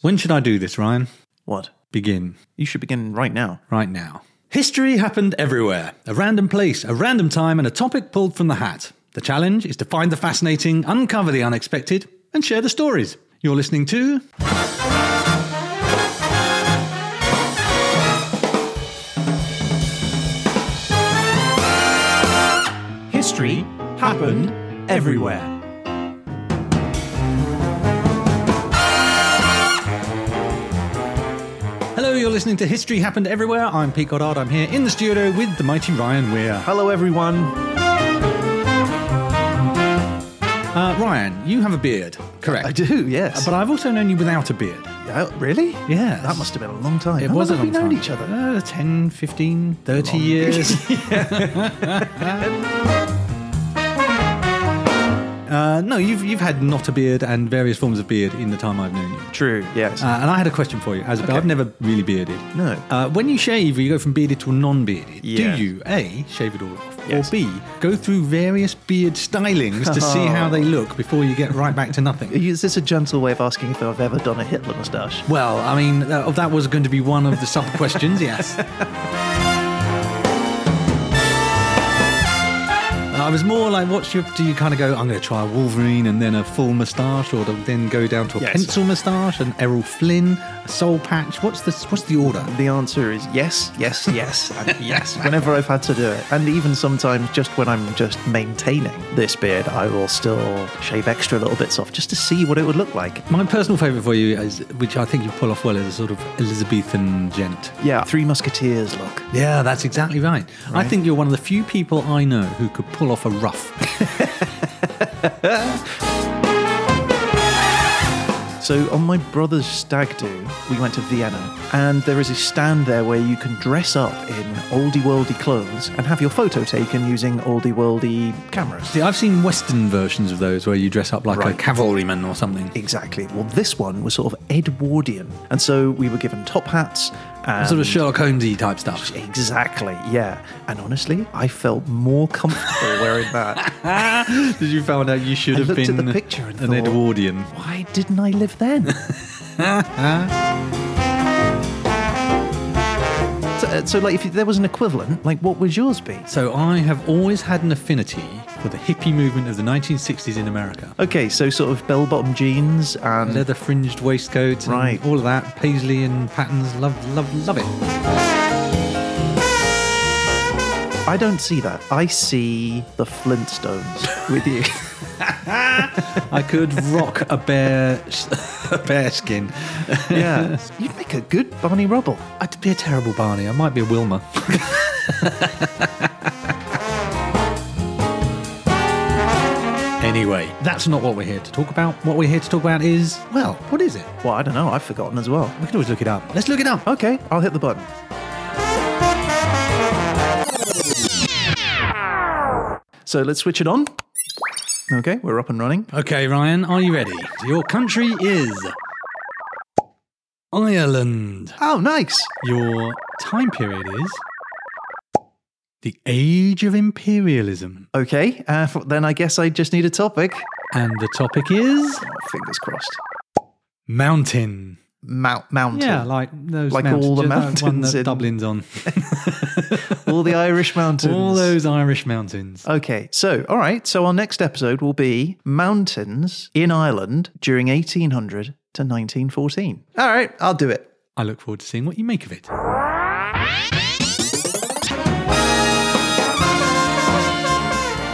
When should I do this, Ryan? What? Begin. You should begin right now. Right now. History happened everywhere. A random place, a random time, and a topic pulled from the hat. The challenge is to find the fascinating, uncover the unexpected, and share the stories. You're listening to. History happened everywhere. Listening to History Happened Everywhere. I'm Pete Goddard. I'm here in the studio with the mighty Ryan Weir. Hello, everyone. Uh, Ryan, you have a beard, correct? I do, yes. But I've also known you without a beard. Oh, really? Yeah. That must have been a long time. It How was a long long have we known time. each other? Uh, 10, 15, 30 Long. years. uh, no, you've, you've had not a beard and various forms of beard in the time I've known you. True, yes. Uh, and I had a question for you. As Okay. I've never really bearded. No. Uh, when you shave, you go from bearded to non-bearded. Yeah. Do you A shave it all off, Yes. or B go through various beard stylings to see how they look before you get right back to nothing? Is this a gentle way of asking if I've ever done a Hitler moustache? Well, I mean, uh, that was going to be one of the sub questions, yes. I was more like, what's your. Do you kind of go, I'm going to try a Wolverine and then a full moustache, or then go down to a Yes. pencil moustache, and Errol Flynn, a soul patch? What's the, what's the order? The answer is yes, yes, yes, and yes. Whenever I've had to do it, and even sometimes just when I'm just maintaining this beard, I will still shave extra little bits off just to see what it would look like. My personal favourite for you, is, which I think you pull off well, is a sort of Elizabethan gent. Yeah, Three Musketeers look. Yeah, that's exactly right. I think you're one of the few people I know who could pull off a ruff. So on my brother's stag do, we went to Vienna, and there is a stand there where you can dress up in oldie worldy clothes and have your photo taken using oldie worldy cameras. See, I've seen Western versions of those where you dress up like a cavalryman or something. Exactly. Well, this one was sort of Edwardian, and so we were given top hats Sort of Sherlock Holmesy type stuff. Exactly, yeah. And honestly, I felt more comfortable wearing that. Did you find out you should I have looked at been the picture and an thought- Edwardian? Why didn't I live then? so, uh, so, like, if there was an equivalent, like, what would yours be? So I have always had an affinity for the hippie movement of the 1960s in America. Okay, so sort of bell-bottom jeans and Leather fringed waistcoats, and Right. all of that, paisley and patterns. Love, love, love it. I don't see that. I see the Flintstones with you. I could rock a bear, a bear skin. yeah, you'd make a good Barney Rubble. I'd be a terrible Barney. I might be a Wilma. anyway, that's not what we're here to talk about. What we're here to talk about is, well, what is it? Well, I don't know. I've forgotten as well. We can always look it up. Let's look it up. Okay, I'll hit the button. So let's switch it on. Okay, we're up and running. Okay, Ryan, are you ready? Your country is Ireland. Oh, nice. Your time period is the age of imperialism. Okay, uh, f- then I guess I just need a topic. And the topic is fingers crossed. mountain. Mount, mountain. Yeah, like those Like mountains, all the just that one mountains that in- Dublin's on. All the Irish mountains. All those Irish mountains. Okay, so, all right. So our next episode will be mountains in Ireland during 1800 to 1914. All right, I'll do it. I look forward to seeing what you make of it.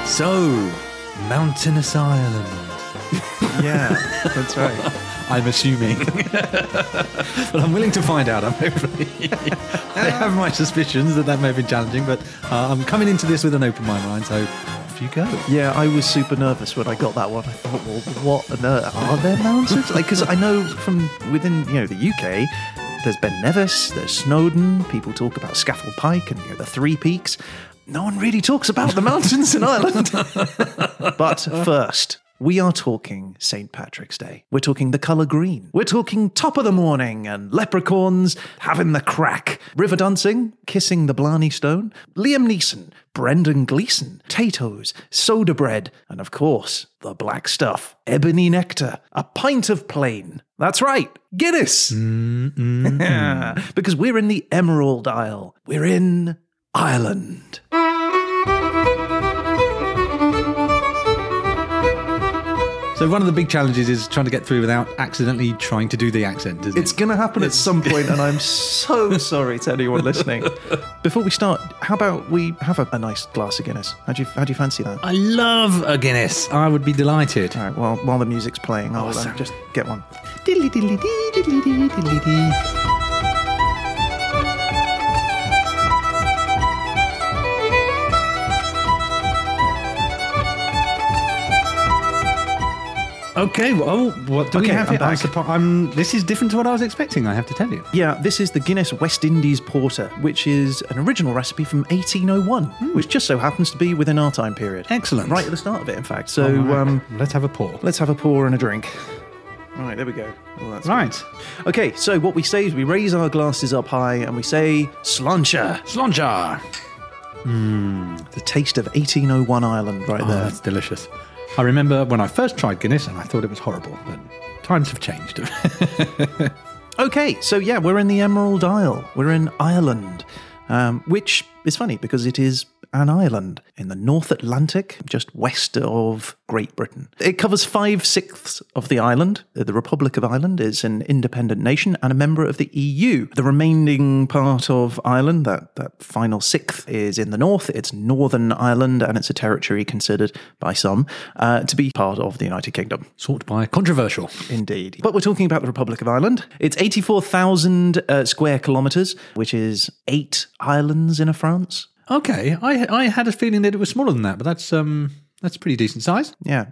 So, mountainous Ireland. Yeah, that's right. I'm assuming. but I'm willing to find out, I'm hopefully. I have my suspicions that that may have been challenging, but uh, I'm coming into this with an open mind, Ryan, so off you go. Yeah, I was super nervous when I got that one. I thought, well, what on earth are there mountains? Like, because I know from within you know the UK, there's Ben Nevis, there's Snowdon. People talk about Scafell Pike and you know, the Three Peaks. No one really talks about the mountains in Ireland. but first, We are talking St. Patrick's Day. We're talking the colour green. We're talking top of the morning and leprechauns having the crack. River dancing, kissing the Blarney Stone. Liam Neeson, Brendan Gleeson, Tatoes, soda bread, and of course, the black stuff. Ebony nectar, a pint of plain. That's right, Guinness. because we're in the Emerald Isle. We're in Ireland. So one of the big challenges is trying to get through without accidentally trying to do the accent, isn't It's it? going to happen at some point, and I'm so sorry to anyone listening. Before we start, how about we have a, a nice glass of Guinness? How do you how do you fancy that? I love a Guinness. I would be delighted. All right, well, while the music's playing, I'll uh, Awesome. just get one. Diddly diddly dee, diddly dee, diddly dee. Okay, well, what do we have I'm here? I'm this is different to what I was expecting, I have to tell you. Yeah, this is the Guinness West Indies Porter, which is an original recipe from 1801, which just so happens to be within our time period. Excellent. Right at the start of it, in fact. So right, um, let's have a pour. let's have a pour and a drink. All right, there we go. Well, Right. Okay, so what we say is we raise our glasses up high and we say sláinte. Sláinte. The taste of 1801 Ireland right Oh, there. that's delicious. I remember when I first tried Guinness and I thought it was horrible, but times have changed. Okay, so yeah, we're in the Emerald Isle. We're in Ireland, um, which is funny because it is an island in the North Atlantic, just west of Great Britain. It covers five sixths of the island. The Republic of Ireland is an independent nation and a member of the EU. The remaining part of Ireland, that, that final sixth, is in the north. It's Northern Ireland and it's a territory considered by some uh, to be part of the United Kingdom. Sort by controversial. Indeed. But we're talking about the Republic of Ireland. It's 84,000 uh, square kilometres, which is eight islands in a France. Okay, I I had a feeling that it was smaller than that, but that's um that's pretty decent size. Yeah.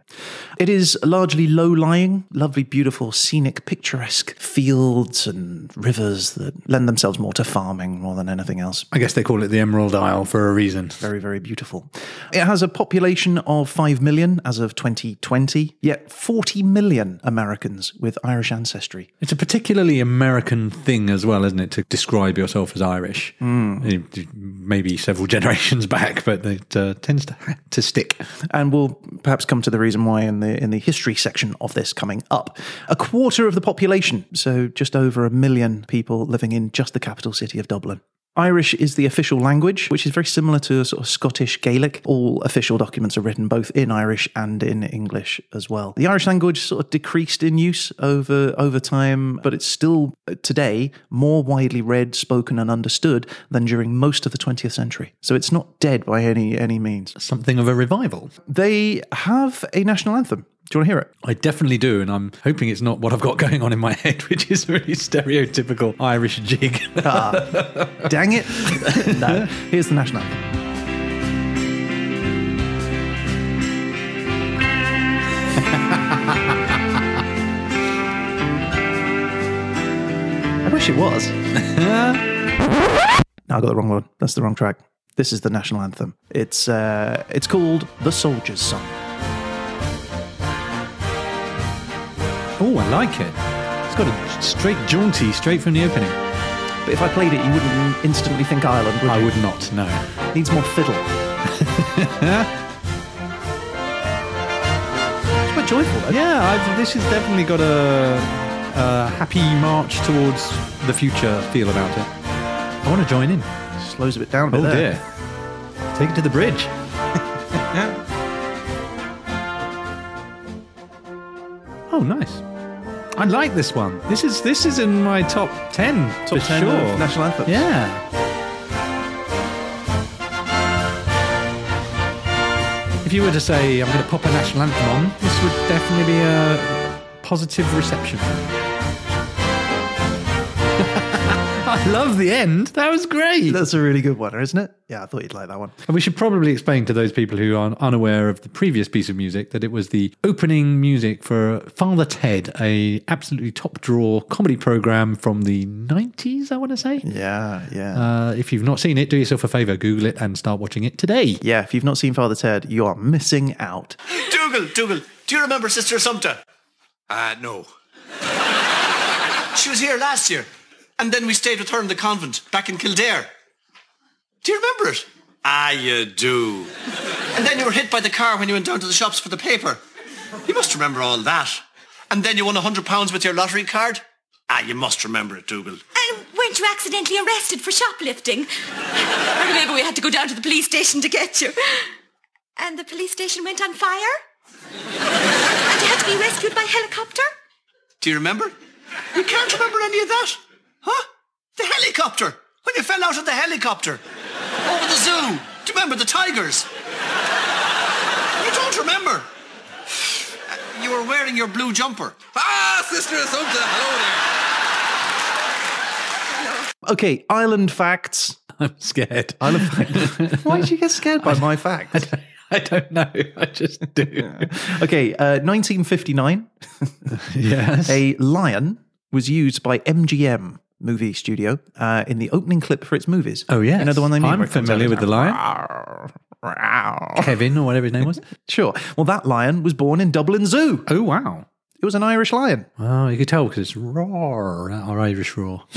It is largely low lying, lovely, beautiful, scenic, picturesque fields and rivers that lend themselves more to farming more than anything else. I guess they call it the Emerald Isle for a reason. Very, very beautiful. It has a population of 5 million as of 2020, yet 40 million Americans with Irish ancestry. It's a particularly American thing as well, isn't it, to describe yourself as Irish? Mm. Maybe several generations back, but it uh, tends to to stick. and we'll perhaps come to the reason why in the in the history section of this coming up. A quarter of the population, so just over a million people living in just the capital city of Dublin. Irish is the official language, which is very similar to sort of Scottish Gaelic. All official documents are written both in Irish and in English as well. The Irish language sort of decreased in use over over time, but it's still uh, today more widely read, spoken, and understood than during most of the 20th century. So it's not dead by any any means. Something of a revival. They have a national anthem. Do you want to hear it? I definitely do, and I'm hoping it's not what I've got going on in my head, which is a really stereotypical Irish jig. Dang it. no. Here's the national anthem. I wish it was. no, I got the wrong one. That's the wrong track. This is the national anthem. It's uh, it's called The Soldier's Song. Oh, I like it. It's got a straight jaunty, straight from the opening. But if I played it, you wouldn't instantly think Ireland, would you? I would not, no. Needs more fiddle. it's quite joyful, though. Yeah, I've, this has definitely got a, a happy march towards the future feel about it. I want to join in. Slows a bit down a bit Oh there. dear. Take it to the bridge. oh, nice. I like this one. This is this is in my top ten. Top 10 sure. of national anthems. Yeah. If you were to say I'm going to pop a national anthem on, this would definitely be a positive reception. I love the end. That was great. That's a really good one, isn't it? Yeah, I thought you'd like that one. And we should probably explain to those people who are unaware of the previous piece of music that it was the opening music for Father Ted, a absolutely top draw comedy program from the 90s, I want to say. Yeah, yeah. Uh, if you've not seen it, do yourself a favor, Google it and start watching it today. yeah, if you've not seen Father Ted, you are missing out. Dougal, Dougal, Do you remember Sister Assumpta? Uh, no. She was here last year. And then we stayed with her in the convent back in Kildare. Do you remember it? Ah, you do. And then you were hit by the car when you went down to the shops for the paper. You must remember all that. And then you won a hundred pounds with your lottery card. Ah, you must remember it, Dougal. And weren't you accidentally arrested for shoplifting? or maybe we had to go down to the police station to get you. And the police station went on fire? and you had to be rescued by helicopter? Do you remember? You can't remember any of that? Huh? The helicopter! When you fell out of the helicopter! Over the zoo! Do you remember the tigers? You don't remember? You were wearing your blue jumper. Ah, Sister Assumpta, hello there. Okay, island facts. I'm scared. Island facts. Why did you get scared by my facts? I don't know. I just do. Okay, uh, 1959, yes. a lion was used by MGM movie studio uh, in the opening clip for its movies. oh, yes. You know one they? I'm where it comes familiar with the lion. Kevin or whatever his name was. Sure. Well, that lion was born in Dublin Zoo. Oh, wow. It was an Irish lion. Oh, you could tell because it's roar, our Irish roar.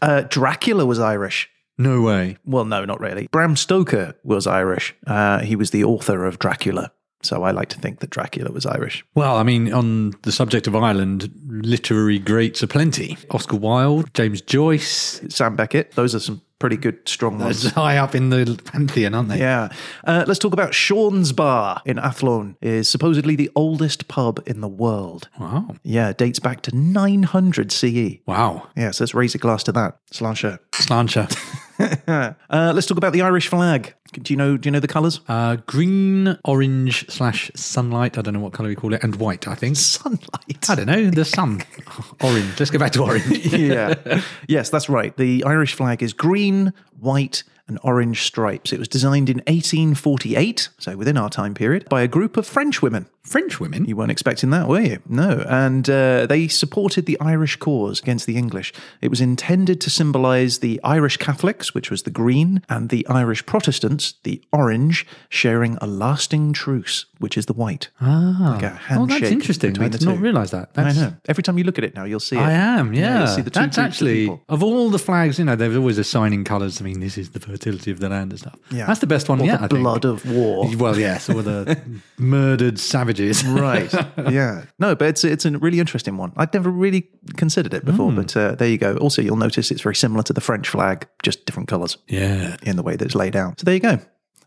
Uh, Dracula was Irish. No way. Well, no, not really. Bram Stoker was Irish. Uh, he was the author of Dracula. So I like to think that Dracula was Irish. Well, I mean, on the subject of Ireland, literary greats are plenty. Oscar Wilde, James Joyce. Sam Beckett. Those are some pretty good, strong ones. High up in the pantheon, aren't they? Yeah. Uh, let's talk about Sean's Bar in Athlone. is supposedly the oldest pub in the world. Wow. Yeah, dates back to 900 CE. Wow. Yeah, so let's raise a glass to that. Sláinte. Slancha. Uh, let's talk about the Irish flag. Do you know? Do you know the colours? Uh, green, orange slash sunlight. I don't know what colour we call it, and white. I think. Sunlight. I don't know. The sun. orange. Let's go back to orange. yeah. yes, that's right. The Irish flag is green, white, and orange stripes. It was designed in 1848, so within our time period, by a group of French women. French women. You weren't expecting that, were you? No. And uh, they supported the Irish cause against the English. It was intended to symbolise the Irish Catholics, which was the green, and the Irish Protestants, the orange, sharing a lasting truce, which is the white. Ah. Like a oh, that's interesting. I did not realise that. I know. Every time you look at it now, you'll see it. I am, yeah. you'll see the two That's of actually people. of all the flags. You know, there's always assigning colours. I mean, this is the fertility of the land and stuff. Yeah. that's the best one Or yet. the I think. blood of war. Well, yes, or the murdered savages. right. Yeah. No, but it's it's a really interesting one. I'd never really considered it before, but uh, there you go. Also, you'll notice it's very similar to the French flag, just different colours yeah. in the way that it's laid out. So there you go.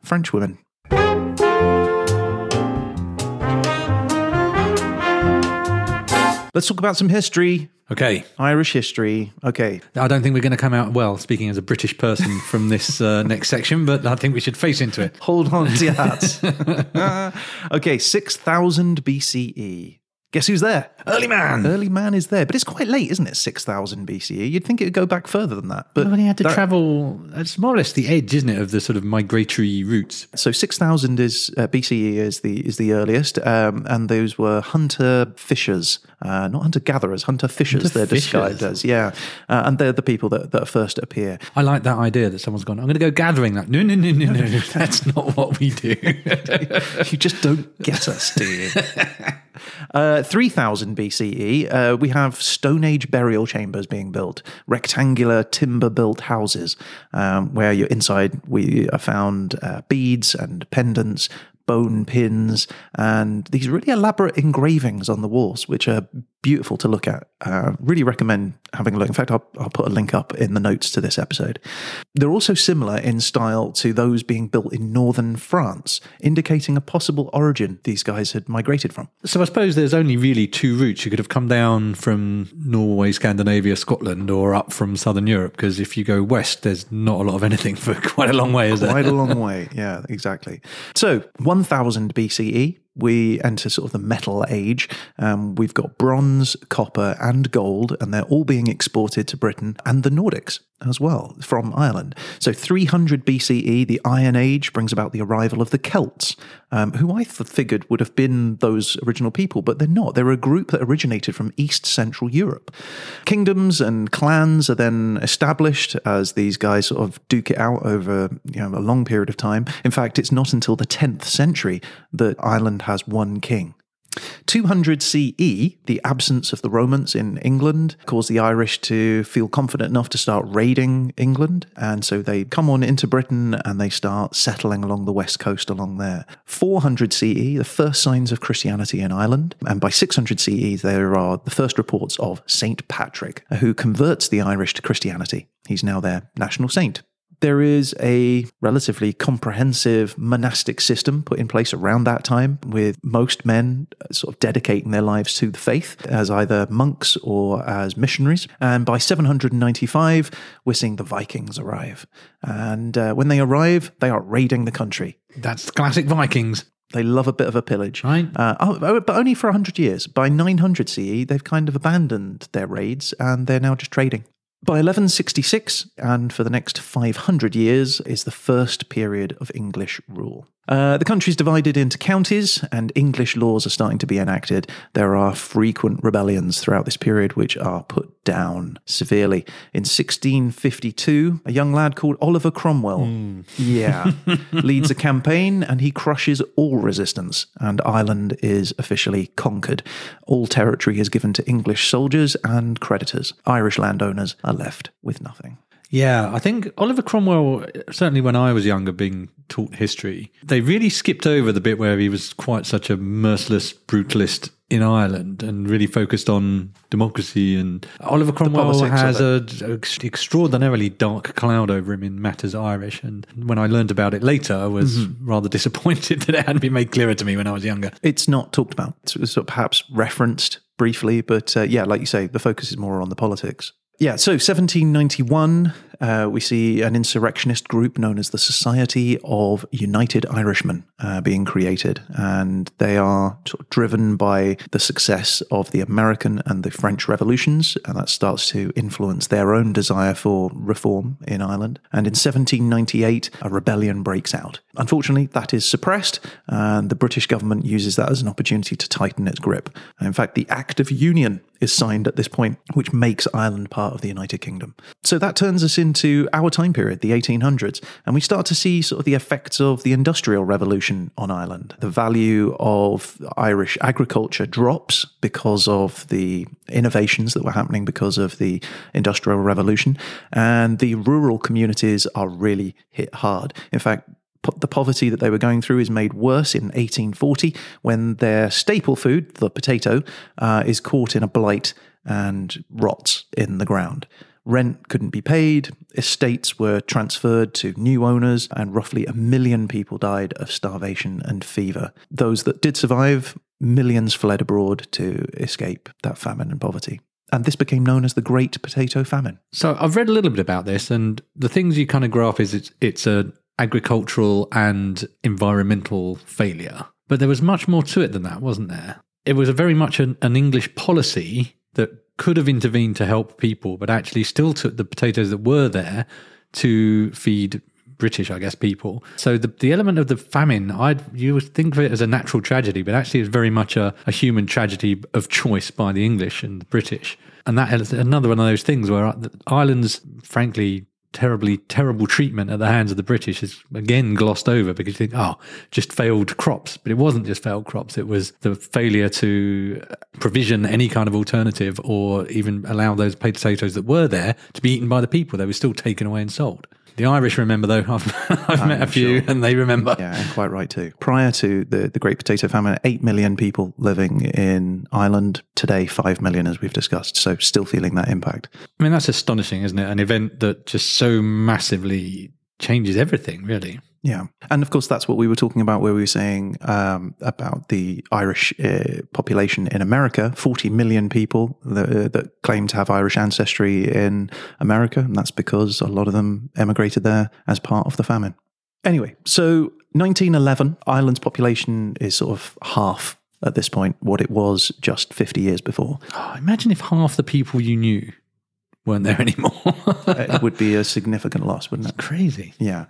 French women. Let's talk about some history. Okay. Irish history. Okay. I don't think we're going to come out well, speaking as a British person from this uh, next section, but I think we should face into it. Hold on to your hats. okay, 6000 BCE. Guess who's there? Early man. Early man is there, but it's quite late, isn't it? 6000 BCE. You'd think it would go back further than that. But But he had to that- travel. It's more or less the edge, isn't it, of the sort of migratory routes. So 6000 is uh, BCE is the is the earliest, um, and those were hunter fishers, uh, not hunter gatherers, hunter fishers. Hunter they're described as, yeah, uh, and they're the people that, that first appear. I like that idea that someone's gone. I'm going to go gathering. That no, no, no, no, no. That's not what we do. you just don't get us, do you? Uh, 3000 BCE, uh, we have Stone Age burial chambers being built, rectangular timber built houses, um, where you're inside we are found uh, beads and pendants, bone pins, and these really elaborate engravings on the walls, which are beautiful to look at. Uh, really recommend having a look. In fact, I'll, I'll put a link up in the notes to this episode. They're also similar in style to those being built in northern France, indicating a possible origin these guys had migrated from. So I suppose there's only really two routes. You could have come down from Norway, Scandinavia, Scotland, or up from southern Europe. Because if you go west, there's not a lot of anything for quite a long way, is there? Quite a long way. Yeah, exactly. So, 1000 BCE, we enter sort of the metal age. Um, we've got bronze, copper, and gold, and they're all being exported to Britain and the Nordics. As well from Ireland. So 300 BCE, the Iron Age brings about the arrival of the Celts, um, who I figured would have been those original people, but they're not. They're a group that originated from East Central Europe. Kingdoms and clans are then established as these guys sort of duke it out over you know, a long period of time. In fact, it's not until the 10th century that Ireland has one king. 200 CE, the absence of the Romans in England caused the Irish to feel confident enough to start raiding England. And so they come on into Britain and they start settling along the west coast along there. 400 CE, the first signs of Christianity in Ireland. And by 600 CE, there are the first reports of St. Patrick, who converts the Irish to Christianity. He's now their national saint there is a relatively comprehensive monastic system put in place around that time, with most men sort of dedicating their lives to the faith as either monks or as missionaries. And by 795, we're seeing the Vikings arrive. And uh, when they arrive, they are raiding the country. That's classic Vikings. They love a bit of a pillage. Right. Uh, oh, oh, but only for 100 years. By 900 CE, they've kind of abandoned their raids and they're now just trading. By 1166, and for the next 500 years, is the first period of English rule. Uh, the country is divided into counties, and English laws are starting to be enacted. There are frequent rebellions throughout this period, which are put down severely. In 1652, a young lad called Oliver Cromwell, hmm. yeah, leads a campaign, and he crushes all resistance, and Ireland is officially conquered. All territory is given to English soldiers and creditors. Irish landowners are left with nothing. Yeah, I think Oliver Cromwell, certainly when I was younger, being taught history, they really skipped over the bit where he was quite such a merciless brutalist in Ireland and really focused on democracy. And Oliver Cromwell has a, a extraordinarily dark cloud over him in matters Irish. And when I learned about it later, I was rather disappointed that it hadn't been made clearer to me when I was younger. It's not talked about. It's sort of perhaps referenced briefly, but uh, yeah, like you say, the focus is more on the politics. Yeah, so 1791, uh, we see an insurrectionist group known as the Society of United Irishmen uh, being created. And they are sort of driven by the success of the American and the French revolutions. And that starts to influence their own desire for reform in Ireland. And in 1798, a rebellion breaks out. Unfortunately, that is suppressed, and the British government uses that as an opportunity to tighten its grip. And in fact, the Act of Union is signed at this point, which makes Ireland part of the United Kingdom. So that turns us into our time period, the 1800s, and we start to see sort of the effects of the Industrial Revolution on Ireland. The value of Irish agriculture drops because of the innovations that were happening because of the Industrial Revolution, and the rural communities are really hit hard. In fact, the poverty that they were going through is made worse in 1840 when their staple food, the potato, uh, is caught in a blight and rots in the ground. Rent couldn't be paid, estates were transferred to new owners, and roughly a million people died of starvation and fever. Those that did survive, millions fled abroad to escape that famine and poverty. And this became known as the Great Potato Famine. So I've read a little bit about this, and the things you kind of graph is it's it's a agricultural and environmental failure. But there was much more to it than that, wasn't there? It was a very much an, an English policy that could have intervened to help people, but actually still took the potatoes that were there to feed British, I guess, people. So the, the element of the famine, I'd you would think of it as a natural tragedy, but actually it's very much a, a human tragedy of choice by the English and the British. And that is another one of those things where Ireland's, frankly, terribly terrible treatment at the hands of the British is again glossed over because you think, oh, just failed crops. But it wasn't just failed crops, it was the failure to provision any kind of alternative or even allow those potatoes that were there to be eaten by the people. They were still taken away and sold. The Irish remember though. I've, I've met a few and they remember. Yeah, and quite right too. Prior to the, the Great Potato Famine, 8 million people living in Ireland. Today, 5 million, as we've discussed. So, still feeling that impact. I mean, that's astonishing, isn't it? An event that just so massively changes everything, really. Yeah. And of course, that's what we were talking about, where we were saying um, about the Irish uh, population in America 40 million people that, uh, that claim to have Irish ancestry in America. And that's because a lot of them emigrated there as part of the famine. Anyway, so 1911, Ireland's population is sort of half at this point what it was just 50 years before. Imagine if half the people you knew weren't there anymore. it would be a significant loss, wouldn't it? Crazy. Yeah.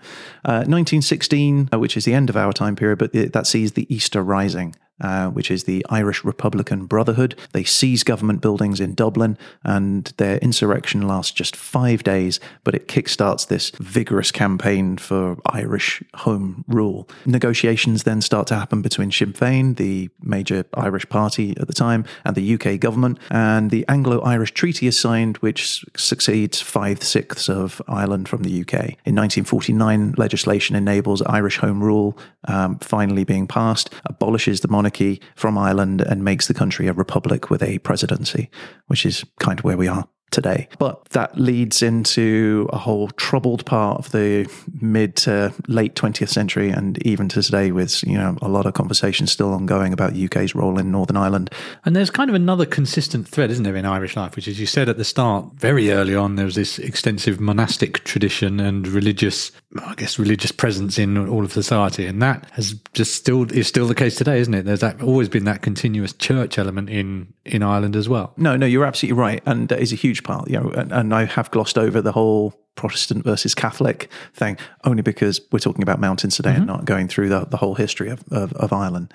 Uh, 1916, uh, which is the end of our time period, but the, that sees the Easter Rising. Uh, which is the Irish Republican Brotherhood. They seize government buildings in Dublin, and their insurrection lasts just five days, but it kickstarts this vigorous campaign for Irish home rule. Negotiations then start to happen between Sinn Féin, the major Irish party at the time, and the UK government, and the Anglo Irish Treaty is signed, which succeeds five sixths of Ireland from the UK. In 1949, legislation enables Irish home rule um, finally being passed, abolishes the monarchy from Ireland, and makes the country a republic with a presidency, which is kind of where we are today. But that leads into a whole troubled part of the mid to late 20th century and even to today with, you know, a lot of conversations still ongoing about the UK's role in Northern Ireland. And there's kind of another consistent thread, isn't there, in Irish life, which, as you said at the start, very early on, there was this extensive monastic tradition and religious, I guess, religious presence in all of society, and that has just still is still the case today, isn't it? There's that, always been that continuous church element in in Ireland as well. No, no, you're absolutely right, and that is a huge part. You know, and, and I have glossed over the whole Protestant versus Catholic thing only because we're talking about mountains today and mm-hmm. not going through the, the whole history of, of, of Ireland.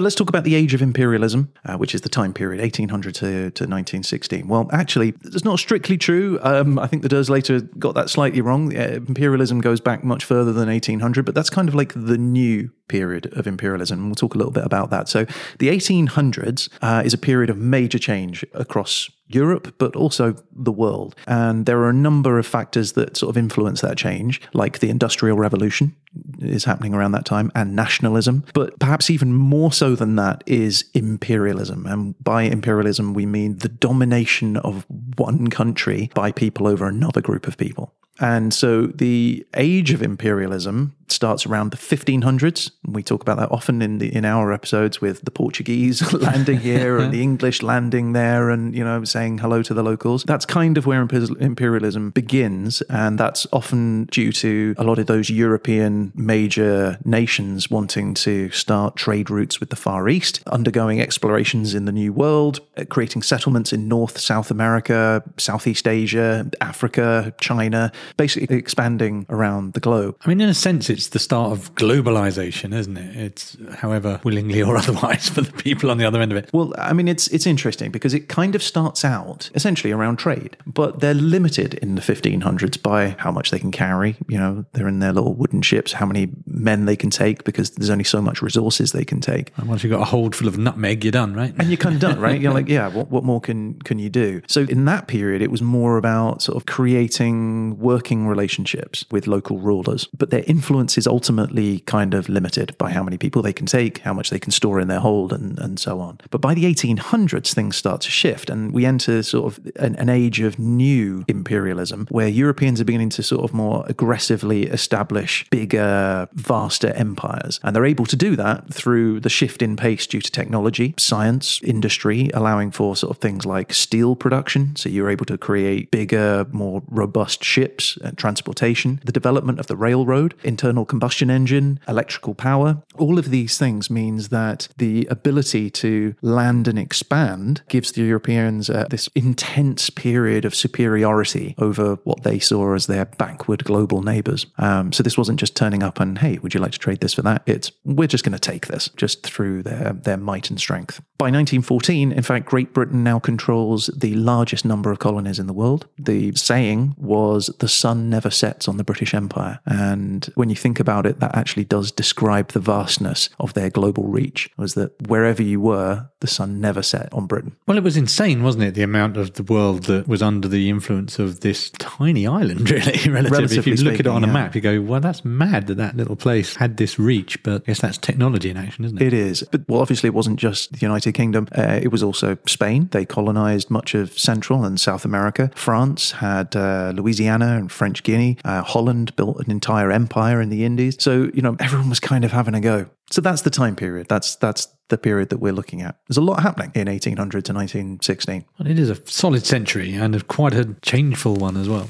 But let's talk about the age of imperialism, uh, which is the time period 1800 to, to 1916. Well, actually, it's not strictly true. Um, I think the Durs later got that slightly wrong. Uh, imperialism goes back much further than 1800, but that's kind of like the new period of imperialism. We'll talk a little bit about that. So, the 1800s uh, is a period of major change across Europe, but also the world. And there are a number of factors that sort of influence that change, like the Industrial Revolution is happening around that time and nationalism. But perhaps even more so than that is imperialism. And by imperialism, we mean the domination of one country by people over another group of people. And so the age of imperialism starts around the 1500s. We talk about that often in the in our episodes with the Portuguese landing here and the English landing there and you know saying hello to the locals. That's kind of where imperialism begins and that's often due to a lot of those European major nations wanting to start trade routes with the Far East, undergoing explorations in the New World, uh, creating settlements in North South America, Southeast Asia, Africa, China, basically expanding around the globe. I mean, in a sense, it's the start of globalization, isn't it? It's however willingly or otherwise for the people on the other end of it. Well, I mean, it's it's interesting because it kind of starts out essentially around trade, but they're limited in the 1500s by how much they can carry. You know, they're in their little wooden ships, how many men they can take because there's only so much resources they can take. And once you've got a hold full of nutmeg, you're done, right? And you're kind of done, right? You're like, yeah, what, what more can can you do? So in that period, it was more about sort of creating working relationships with local rulers, but their influence is ultimately kind of limited by how many people they can take, how much they can store in their hold, and, and so on. But by the 1800s, things start to shift, and we enter sort of an, an age of new imperialism where Europeans are beginning to sort of more aggressively establish bigger, vaster empires. And they're able to do that through the shift in pace due to technology, science, industry, allowing for sort of things like steel production. So you're able to create bigger, more robust ships and transportation, the development of the railroad, internal combustion engine, electrical power. All of these things means that the ability to land and expand gives the Europeans uh, this intense period of superiority over what they saw as their backward global neighbors. Um, so this wasn't just turning up and, hey, would you like to trade this for that? It's, we're just going to take this just through their, their might and strength. By 1914, in fact, Great Britain now controls the largest number of colonies in the world. The saying was, the sun never sets on the British Empire. And when you think about it, that actually does describe the vastness of their global reach, was that wherever you were, the sun never set on Britain. Well, it was insane, wasn't it? The amount of the world that was under the influence of this tiny island, really, relative. Relatively if you look at it speaking, on a map, you go, well, that's mad that that little place had this reach, but I guess that's technology in action, isn't it? It is. But, well, obviously, it wasn't just the United Kingdom. Uh, it was also Spain. They colonized much of Central and South America. France had uh, Louisiana and French Guinea. Uh, Holland built an entire empire in the Indies. So, you know, everyone was kind of having a go. So that's the time period. That's that's the period that we're looking at. There's a lot happening in 1800 to 1916. Well, it is a solid century and a- quite a changeful one as well.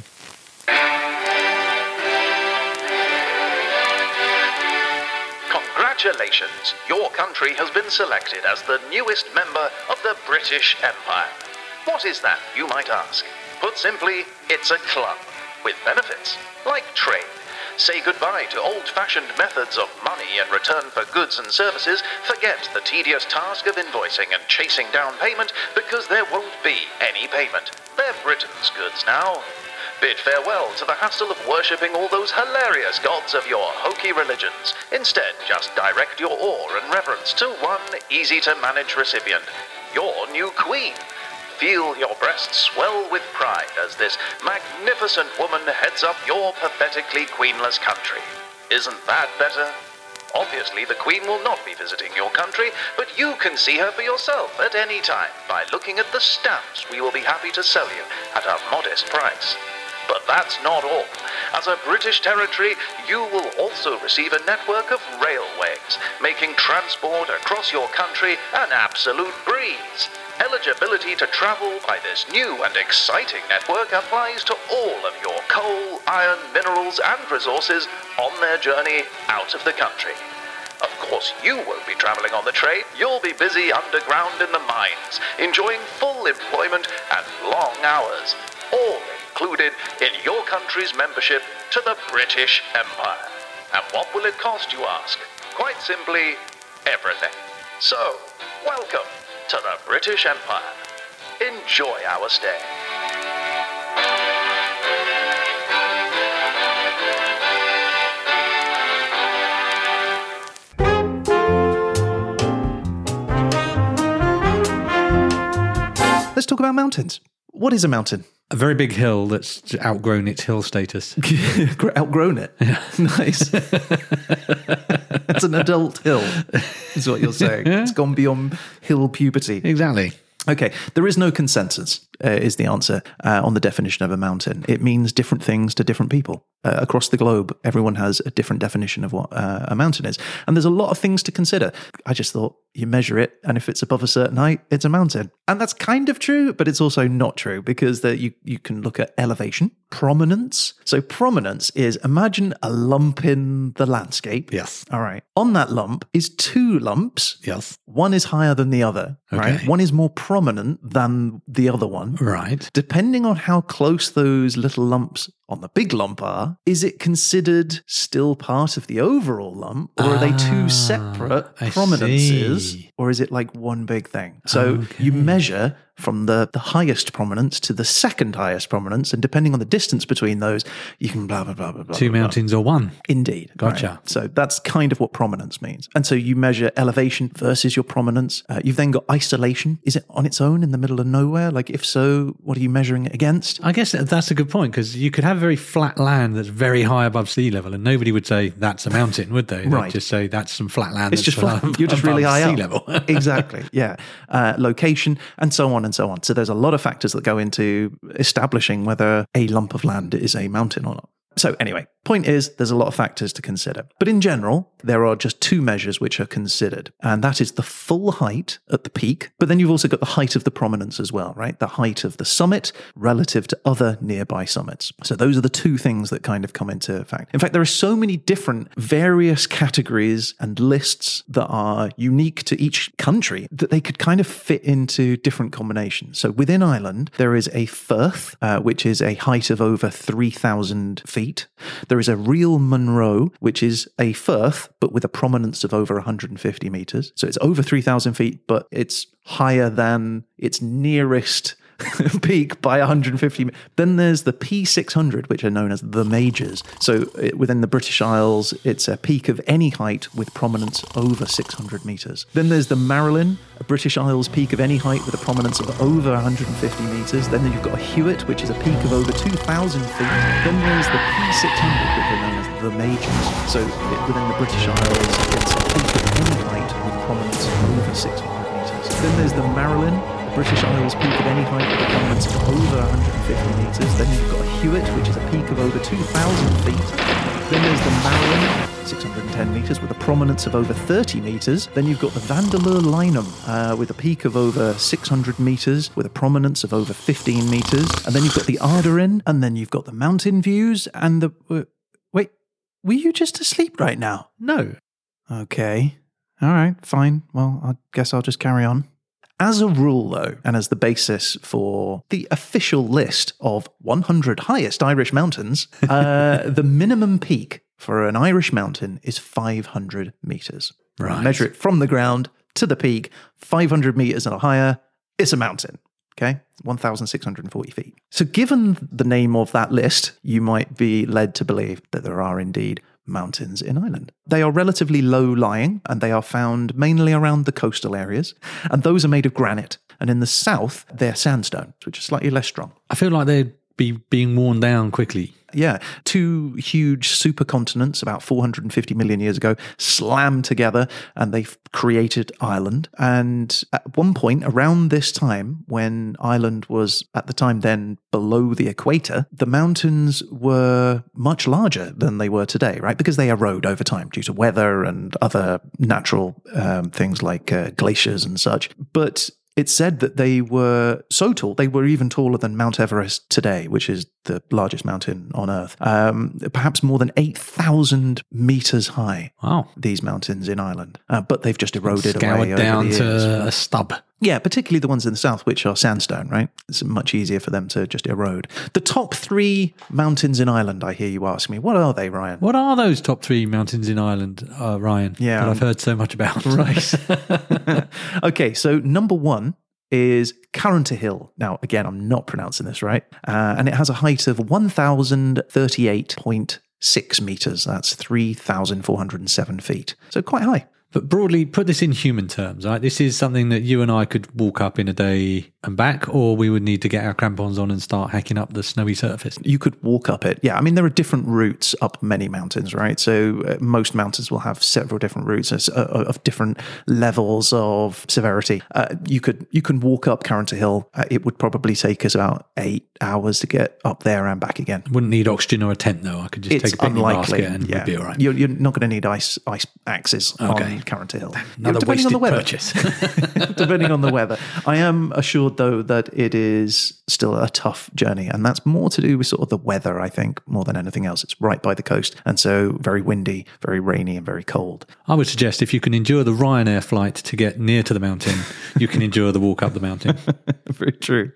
Congratulations! Your country has been selected as the newest member of the British Empire. What is that, you might ask? Put simply, it's a club with benefits like trade. Say goodbye to old fashioned methods of money in return for goods and services. Forget the tedious task of invoicing and chasing down payment because there won't be any payment. They're Britain's goods now. Bid farewell to the hassle of worshipping all those hilarious gods of your hokey religions. Instead, just direct your awe and reverence to one easy to manage recipient your new queen. Feel your breasts swell with pride as this magnificent woman heads up your pathetically queenless country. Isn't that better? Obviously, the Queen will not be visiting your country, but you can see her for yourself at any time by looking at the stamps we will be happy to sell you at a modest price. But that's not all. As a British territory, you will also receive a network of railways, making transport across your country an absolute breeze. Eligibility to travel by this new and exciting network applies to all of your coal, iron, minerals, and resources on their journey out of the country. Of course, you won't be travelling on the train. You'll be busy underground in the mines, enjoying full employment and long hours, all included in your country's membership to the British Empire. And what will it cost, you ask? Quite simply, everything. So, welcome to the British Empire. Enjoy our stay. Let's talk about mountains. What is a mountain? A very big hill that's outgrown its hill status. Outgrown it. Yeah. Nice. it's an adult hill, is what you're saying. It's gone beyond hill puberty. exactly. Okay, there is no consensus, uh, is the answer uh, on the definition of a mountain. It means different things to different people. Uh, across the globe, everyone has a different definition of what uh, a mountain is. And there's a lot of things to consider. I just thought you measure it, and if it's above a certain height, it's a mountain. And that's kind of true, but it's also not true because the, you, you can look at elevation, prominence. So, prominence is imagine a lump in the landscape. Yes. All right. On that lump is two lumps. Yes. One is higher than the other, right? Okay. One is more prominent than the other one. Right. Depending on how close those little lumps on the big lump are, is it considered still part of the overall lump, or are they Ah, two separate I prominences, see. or is it like one big thing? So you measure from the, the highest prominence to the second highest prominence, and depending on the distance between those, you can blah blah blah blah blah. Two blah, blah. mountains or one. Indeed. Gotcha. Right. So that's kind of what prominence means. And so you measure elevation versus your prominence. Uh, you've then got isolation. Is it on its own in the middle of nowhere? Like, if so, what are you measuring it against? I guess that's a good point because you could have very flat land that's very high above sea level, and nobody would say that's a mountain, would they? They'd Right. just say that's some flat land. It's that's just flat. above- You're just really above high sea up. level. exactly. Yeah. Uh, location and so on and so on. So there's a lot of factors that go into establishing whether a lump of land is a mountain or not. So anyway, point is there's a lot of factors to consider. But in general, there are just two measures which are considered, and that is the full height at the peak, but then you've also got the height of the prominence as well, right? The height of the summit relative to other nearby summits. So those are the two things that kind of come into effect. In fact, there are so many different various categories and lists that are unique to each country that they could kind of fit into different combinations. So within Ireland, there is a Furth, uh, which is a height of over 3,000 feet. There is a real Munro, which is a Furth, but with a prominence of over 150 meters. So it's over 3,000 feet, but it's higher than its nearest peak by 150. me- Then there's the P600, which are known as the majors. So it, within the British Isles, it's a peak of any height with prominence over 600 meters. Then there's the Marilyn, a British Isles peak of any height with a prominence of over 150 meters. Then you've got a Hewitt, which is a peak of over 2,000 feet. Then there's the P600, which are known as the majors. So it, within the British Isles, it's a peak of any height with prominence over 600 meters. Then there's the Marilyn, British Isles peak at any height with a prominence of over 150 meters. Then you've got Hewitt, which is a peak of over 2,000 feet. Then there's the Marilyn, 610 meters, with a prominence of over 30 meters. Then you've got the Vandeleur Lynam, uh, with a peak of over 600 meters, with a prominence of over 15 meters. And then you've got the Arderin, and then you've got the mountain views, and the. Uh, wait, were you just asleep right now? no, Okay. All right, fine. Well, I guess I'll just carry on. As a rule, though, and as the basis for the official list of 100 highest Irish mountains, uh, the minimum peak for an Irish mountain is 500 meters. Right. Measure it from the ground to the peak, 500 meters or higher, it's a mountain. Okay, 1,640 feet. So, given the name of that list, you might be led to believe that there are indeed mountains in Ireland. They are relatively low lying and they are found mainly around the coastal areas, and those are made of granite. And in the south, they're sandstone, which is slightly less strong. I feel like they'd be being worn down quickly. Yeah, two huge supercontinents about 450 million years ago slammed together and they've created Ireland. And at one point around this time, when Ireland was at the time then below the equator, the mountains were much larger than they were today, right? Because they erode over time due to weather and other natural um, things like uh, glaciers and such. But it's said that they were so tall, they were even taller than Mount Everest today, which is the largest mountain on Earth. Um, perhaps more than 8,000 meters high, Wow. these mountains in Ireland. Uh, but they've just eroded away. Scoured over down to a stub. Yeah, particularly the ones in the south, which are sandstone, right? It's much easier for them to just erode. The top three mountains in Ireland, I hear you ask me, what are they, Ryan? What are those top three mountains in Ireland, uh, Ryan? Yeah. That I've heard so much about. Right. okay, so number one is Carrauntoohil. Now, again, I'm not pronouncing this right. Uh, and it has a height of 1,038.6 meters. That's 3,407 feet. So quite high. But broadly, put this in human terms, right? This is something that you and I could walk up in a day and back, or we would need to get our crampons on and start hacking up the snowy surface. You could walk up it. Yeah, I mean, there are different routes up many mountains, right? So uh, most mountains will have several different routes uh, of different levels of severity. Uh, you could you can walk up Carrauntoohil. Uh, it would probably take us about eight hours to get up there and back again. Wouldn't need oxygen or a tent, though. I could just It's take a picnic unlikely. basket and yeah. be all right. You're, you're not going to need ice ice axes Okay. on Carrauntoohil. Another depending on the weather. purchase. depending on the weather. I am assured though that it is still a tough journey, and that's more to do with sort of the weather. I think more than anything else. It's right by the coast, and so very windy, very rainy, and very cold. I would suggest if you can endure the Ryanair flight to get near to the mountain, you can endure the walk up the mountain. very true.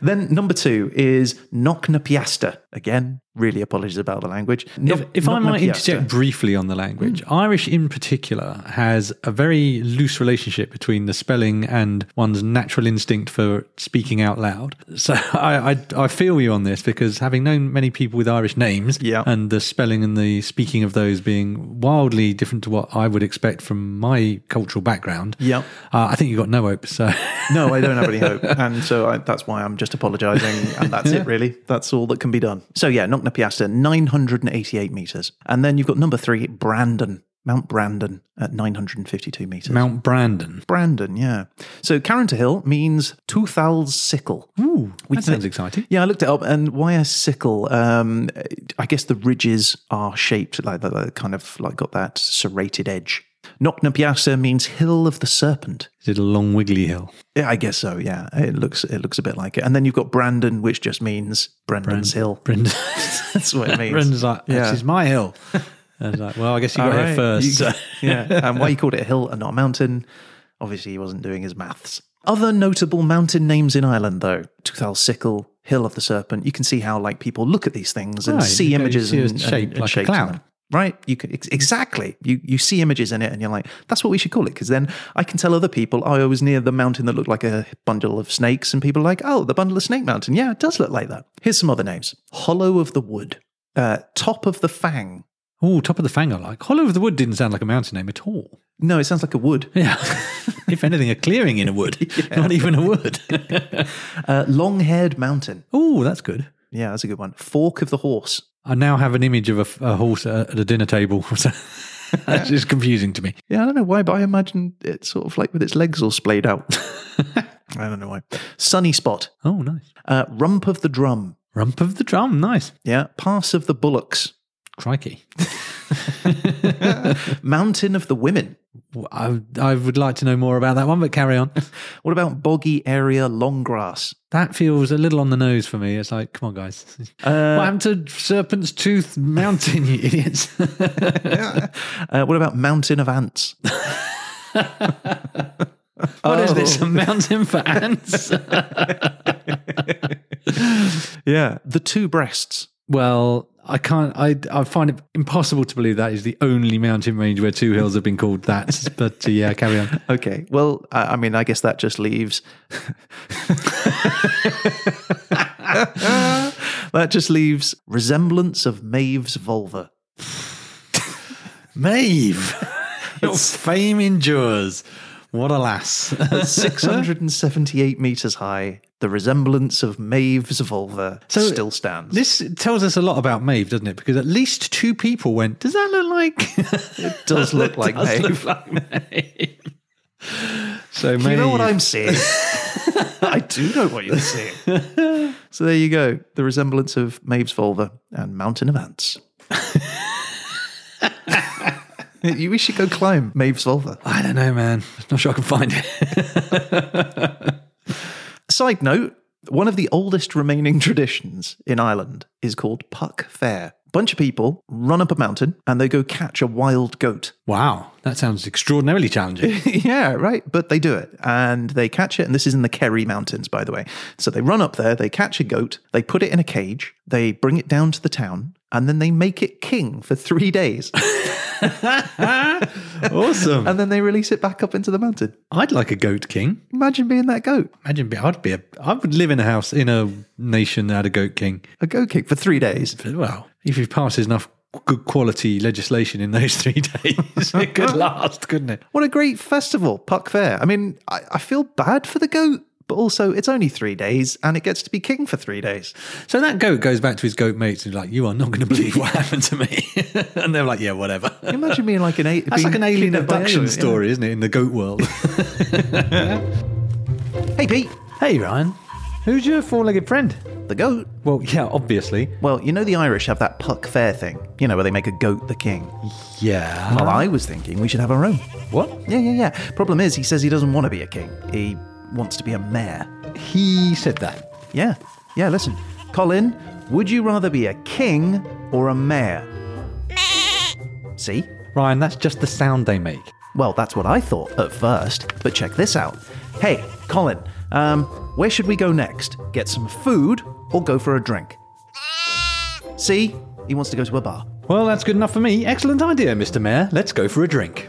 Then number two is Knocknapiasta. Again, really apologies about the language. If, Knock- if I might interject briefly on the language, Irish in particular has a very loose relationship between the spelling and one's natural instinct for speaking out loud. So I, I, I feel you on this because having known many people with Irish names Yeah. and the spelling and the speaking of those being wildly different to what I would expect from my cultural background, Yeah. uh, I think you've got no hope. So No, I don't have any hope. And so I, that's why I'm just apologising. And that's it, really. That's all that can be done. So, yeah, Knocknapiasta, 988 metres. And then you've got number three, Brandon, Mount Brandon at 952 metres. Mount Brandon. Brandon, yeah. So, Carrauntoohil means Tuathal's sickle. Ooh, We that sounds exciting. Yeah, I looked it up, and why a sickle? Um, I guess the ridges are shaped like that, like kind of like got that serrated edge. Knocknapiasta means hill of the serpent. Is it a long wiggly hill? Yeah, I guess so. Yeah, it looks it looks a bit like it. And then you've got Brandon, which just means Brendan's Hill. Brendan. That's what it means. Brendan's like, Yeah. this is my hill. I was like, well, I guess you got All here first. You- so- yeah, and why he called it a hill and not a mountain? Obviously, he wasn't doing his maths. Other notable mountain names in Ireland, though Tuathal Sickle, Hill of the Serpent. You can see how like people look at these things and Right, see images and, see and- shape and like a shapes in cloud. Right, you can ex- exactly. You you see images in it, and you're like, "That's what we should call it." Because then I can tell other people, "Oh, I was near the mountain that looked like a bundle of snakes," and people are like, "Oh, the bundle of snake mountain. Yeah, it does look like that." Here's some other names: Hollow of the Wood, uh, Top of the Fang. Oh, top of the fang I like. Hollow of the Wood didn't sound like a mountain name at all. No, it sounds like a wood. Yeah. if anything, a clearing in a wood, not even a wood. Uh, Long haired mountain. oh, that's good. Yeah, that's a good one. Fork of the horse. I now have an image of a, a horse at a dinner table. So that's just confusing to me. Yeah, I don't know why, but I imagine it's sort of like with its legs all splayed out. I don't know why. Sunny spot. Oh, nice. Uh, rump of the drum. Rump of the drum. Nice. Yeah. Pass of the bullocks. Crikey. Mountain of the Women. I, I would like to know more about that one, but carry on. What about Boggy Area Long Grass? That feels a little on the nose for me. It's like, come on, guys. Uh, what happened to Serpent's Tooth Mountain, you idiots? Uh, what about Mountain of Ants? What is this? Oh. A mountain for ants? Yeah. The Two Breasts. well, I can't. I I find it impossible to believe that is the only mountain range where two hills have been called that. But uh, yeah, carry on. Okay. Well, I, I mean, I guess that just leaves. that just leaves resemblance of Maeve's vulva. Maeve, your fame endures. What a lass! 678 meters high, the resemblance of Maeve's vulva So still stands. This tells us a lot about Maeve, doesn't it? Because at least two people went. Does that look like? it does look like does Maeve. look like Maeve. So Maeve. you know what I'm seeing? I do know what you're seeing. so there you go. The resemblance of Maeve's vulva and Mountain of Ants. you we should go climb Maeve's vulva. I don't know, man. Not sure I can find it. Side note, one of the oldest remaining traditions in Ireland is called Puck Fair. Bunch of people run up a mountain and they go catch a wild goat. wow, that sounds extraordinarily challenging. yeah, right. But they do it and they catch it. And this is in the Kerry Mountains, by the way. So they run up there, they catch a goat, they put it in a cage, they bring it down to the town, and then they make it king for three days. awesome. and then they release it back up into the mountain. I'd like a goat king. Imagine being that goat, Imagine, be, I'd be a. I would live in a house in a nation that had a goat king. a goat king for three days. Well, if he passes enough good quality legislation in those three days, it could last, couldn't it? What a great festival, Puck Fair. I mean, I, I feel bad for the goat, but also it's only three days and it gets to be king for three days. So that goat goes back to his goat mates and is like, "You are not going to believe what happened to me," and they're like, "Yeah, whatever." you Imagine being like an a- That's like an alien kidnapped by abduction aliens, yeah. story, isn't it, in the goat world? Hey, Pete, hey, Ryan, who's your four-legged friend? the goat. Well, yeah, obviously. Well, you know the Irish have that Puck Fair thing, you know, where they make a goat the king. Yeah. Well, I was thinking we should have our own. what? Yeah, yeah, yeah. Problem is, he says he doesn't want to be a king. He wants to be a mayor. He said that. Yeah, yeah, listen. Colin, would you rather be a king or a mayor? See? Ryan, that's just the sound they make. Well, that's what I thought at first, but check this out. Hey, Colin, um, where should we go next? Get some food or go for a drink? See? He wants to go to a bar. Well, that's good enough for me. Excellent idea, Mr. Mayor. Let's go for a drink.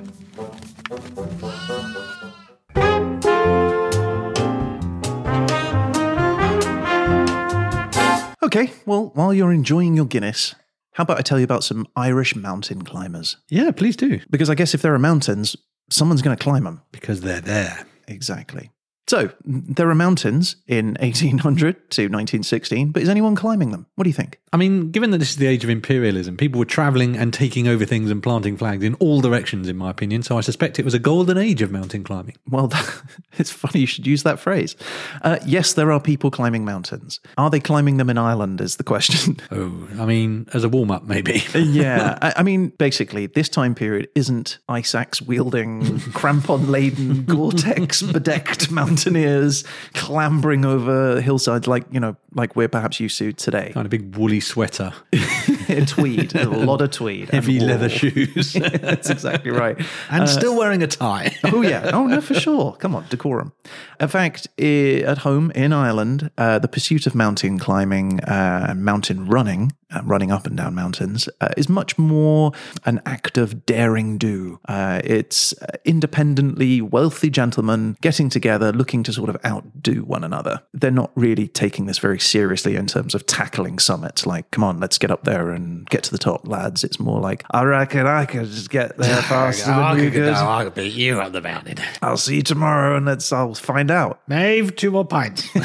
Okay, well, while you're enjoying your Guinness, how about I tell you about some Irish mountain climbers? Yeah, please do. Because I guess if there are mountains, someone's going to climb them. Because they're there. Exactly. So, there are mountains in 1800 to 1916, but is anyone climbing them? What do you think? I mean, given that this is the age of imperialism, people were traveling and taking over things and planting flags in all directions, in my opinion. So I suspect it was a golden age of mountain climbing. Well, it's funny you should use that phrase. Uh, yes, there are people climbing mountains. Are they climbing them in Ireland? Is the question. Oh, I mean, as a warm up, maybe. yeah, I, I mean, basically, this time period isn't ice axe wielding, crampon laden, Gore Tex bedecked mountaineers clambering over hillsides like you know, like we're perhaps used to today. kind of big woolly sweater, tweed, a lot of tweed, heavy leather shoes, That's exactly right. and still wearing a tie. oh yeah. Oh no for sure. Come on decorum. In fact at home in ireland uh, the pursuit of mountain climbing uh, mountain running uh, running up and down mountains uh, is much more an act of daring do. Uh, it's uh, independently wealthy gentlemen getting together looking to sort of outdo one another. They're not really taking this very seriously in terms of tackling summits like come on let's get up there and get to the top lads it's more like i reckon i could just get there faster than you could I could beat you up the mountain. I'll see you tomorrow and let's I'll find out. Maeve, two more pints.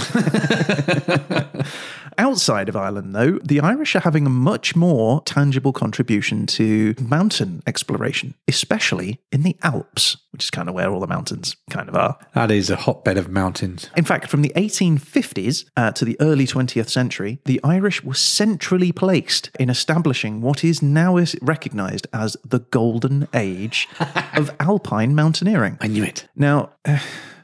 Outside of Ireland, though, the Irish are having a much more tangible contribution to mountain exploration, especially in the Alps, which is kind of where all the mountains kind of are. That is a hotbed of mountains. In fact, from the 1850s uh, to the early 20th century, the Irish were centrally placed in establishing what is now recognized as the golden age of alpine mountaineering. I knew it. Now, uh,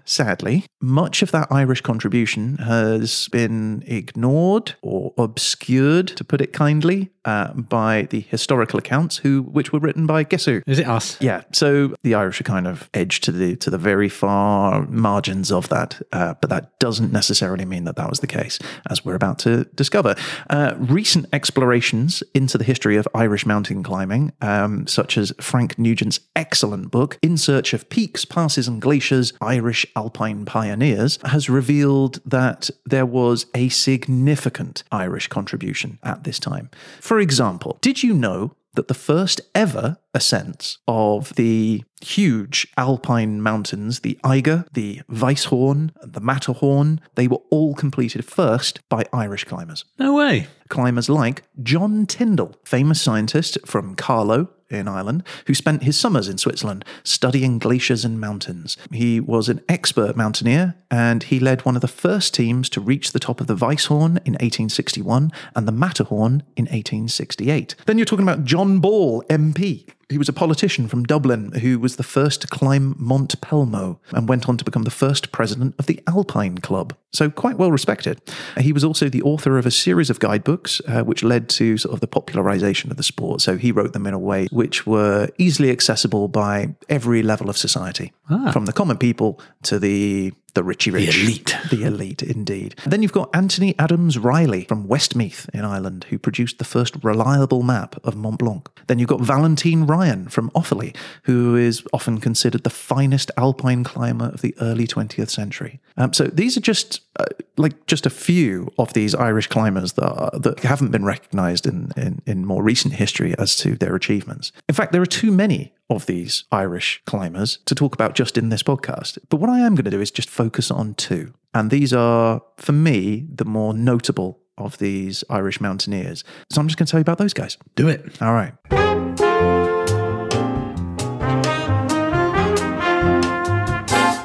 sadly, much of that Irish contribution has been ignored or obscured, to put it kindly, uh, by the historical accounts, who which were written by guess who? Is it us? Yeah, so the Irish are kind of edged to the to the very far margins of that, uh, but that doesn't necessarily mean that that was the case, as we're about to discover. Uh, recent explorations into the history of Irish mountain climbing, um, such as Frank Nugent's excellent book "In Search of Peaks, Passes, and Glaciers: Irish Alpine Pioneers," has revealed that there was a significant Irish contribution at this time. For example, did you know that the first ever ascents of the huge alpine mountains, the Eiger, the Weisshorn, the Matterhorn, they were all completed first by Irish climbers. No way. Climbers like John Tyndall, famous scientist from Carlow in Ireland, who spent his summers in Switzerland studying glaciers and mountains. He was an expert mountaineer and he led one of the first teams to reach the top of the Weisshorn in 1861 and the Matterhorn in 1868. Then you're talking about John Ball, MP. He was a politician from Dublin who was the first to climb Mont Pelmo and went on to become the first president of the Alpine Club. So, quite well respected. He was also the author of a series of guidebooks uh, which led to sort of the popularization of the sport. So, he wrote them in a way which were easily accessible by every level of society, from the common people to the the Richie Rich. The elite. The elite, indeed. Then you've got Anthony Adams Reilly from Westmeath in Ireland, who produced the first reliable map of Mont Blanc. Then you've got Valentine Ryan from Offaly, who is often considered the finest alpine climber of the early 20th century. Um, so these are just uh, like just a few of these Irish climbers that, are, that haven't been recognised in, in, in more recent history as to their achievements. In fact, there are too many of these Irish climbers to talk about just in this podcast. But what I am going to do is just focus on two. And these are, for me, the more notable of these Irish mountaineers. So I'm just going to tell you about those guys. Do it. All right.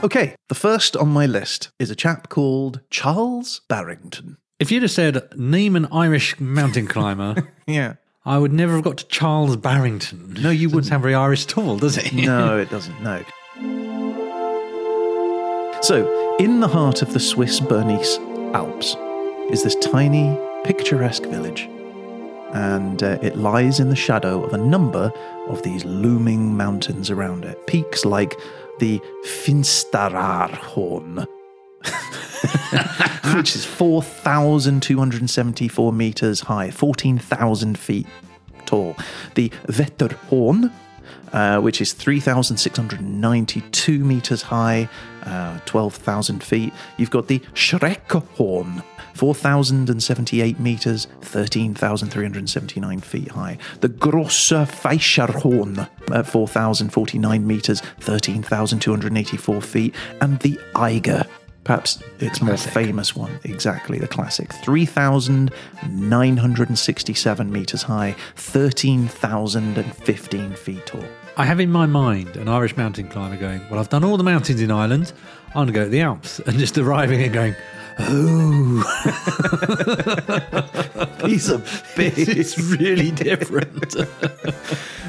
Okay, the first on my list is a chap called Charles Barrington. If you'd have said, name an Irish mountain climber, Yeah. I would never have got to Charles Barrington. No, you wouldn't. sound very Irish at all, does it? No, it doesn't. No. So, in the heart of the Swiss Bernese Alps is this tiny, picturesque village. And uh, it lies in the shadow of a number of these looming mountains around it. Peaks like the Finsteraarhorn, which is 4,274 meters high, 14,000 feet tall. The Wetterhorn, uh, which is 3,692 meters high, uh, 12,000 feet. You've got the Schreckhorn, 4,078 meters, 13,379 feet high. The Grosse Fiescherhorn, at 4,049 meters, 13,284 feet. And the Eiger, perhaps its more famous one, exactly the classic, 3,967 meters high, 13,015 feet tall. I have in my mind an Irish mountain climber going, Well, I've done all the mountains in Ireland. I'm going to go to the Alps. And just arriving and going, Oh, These are big. it's really different.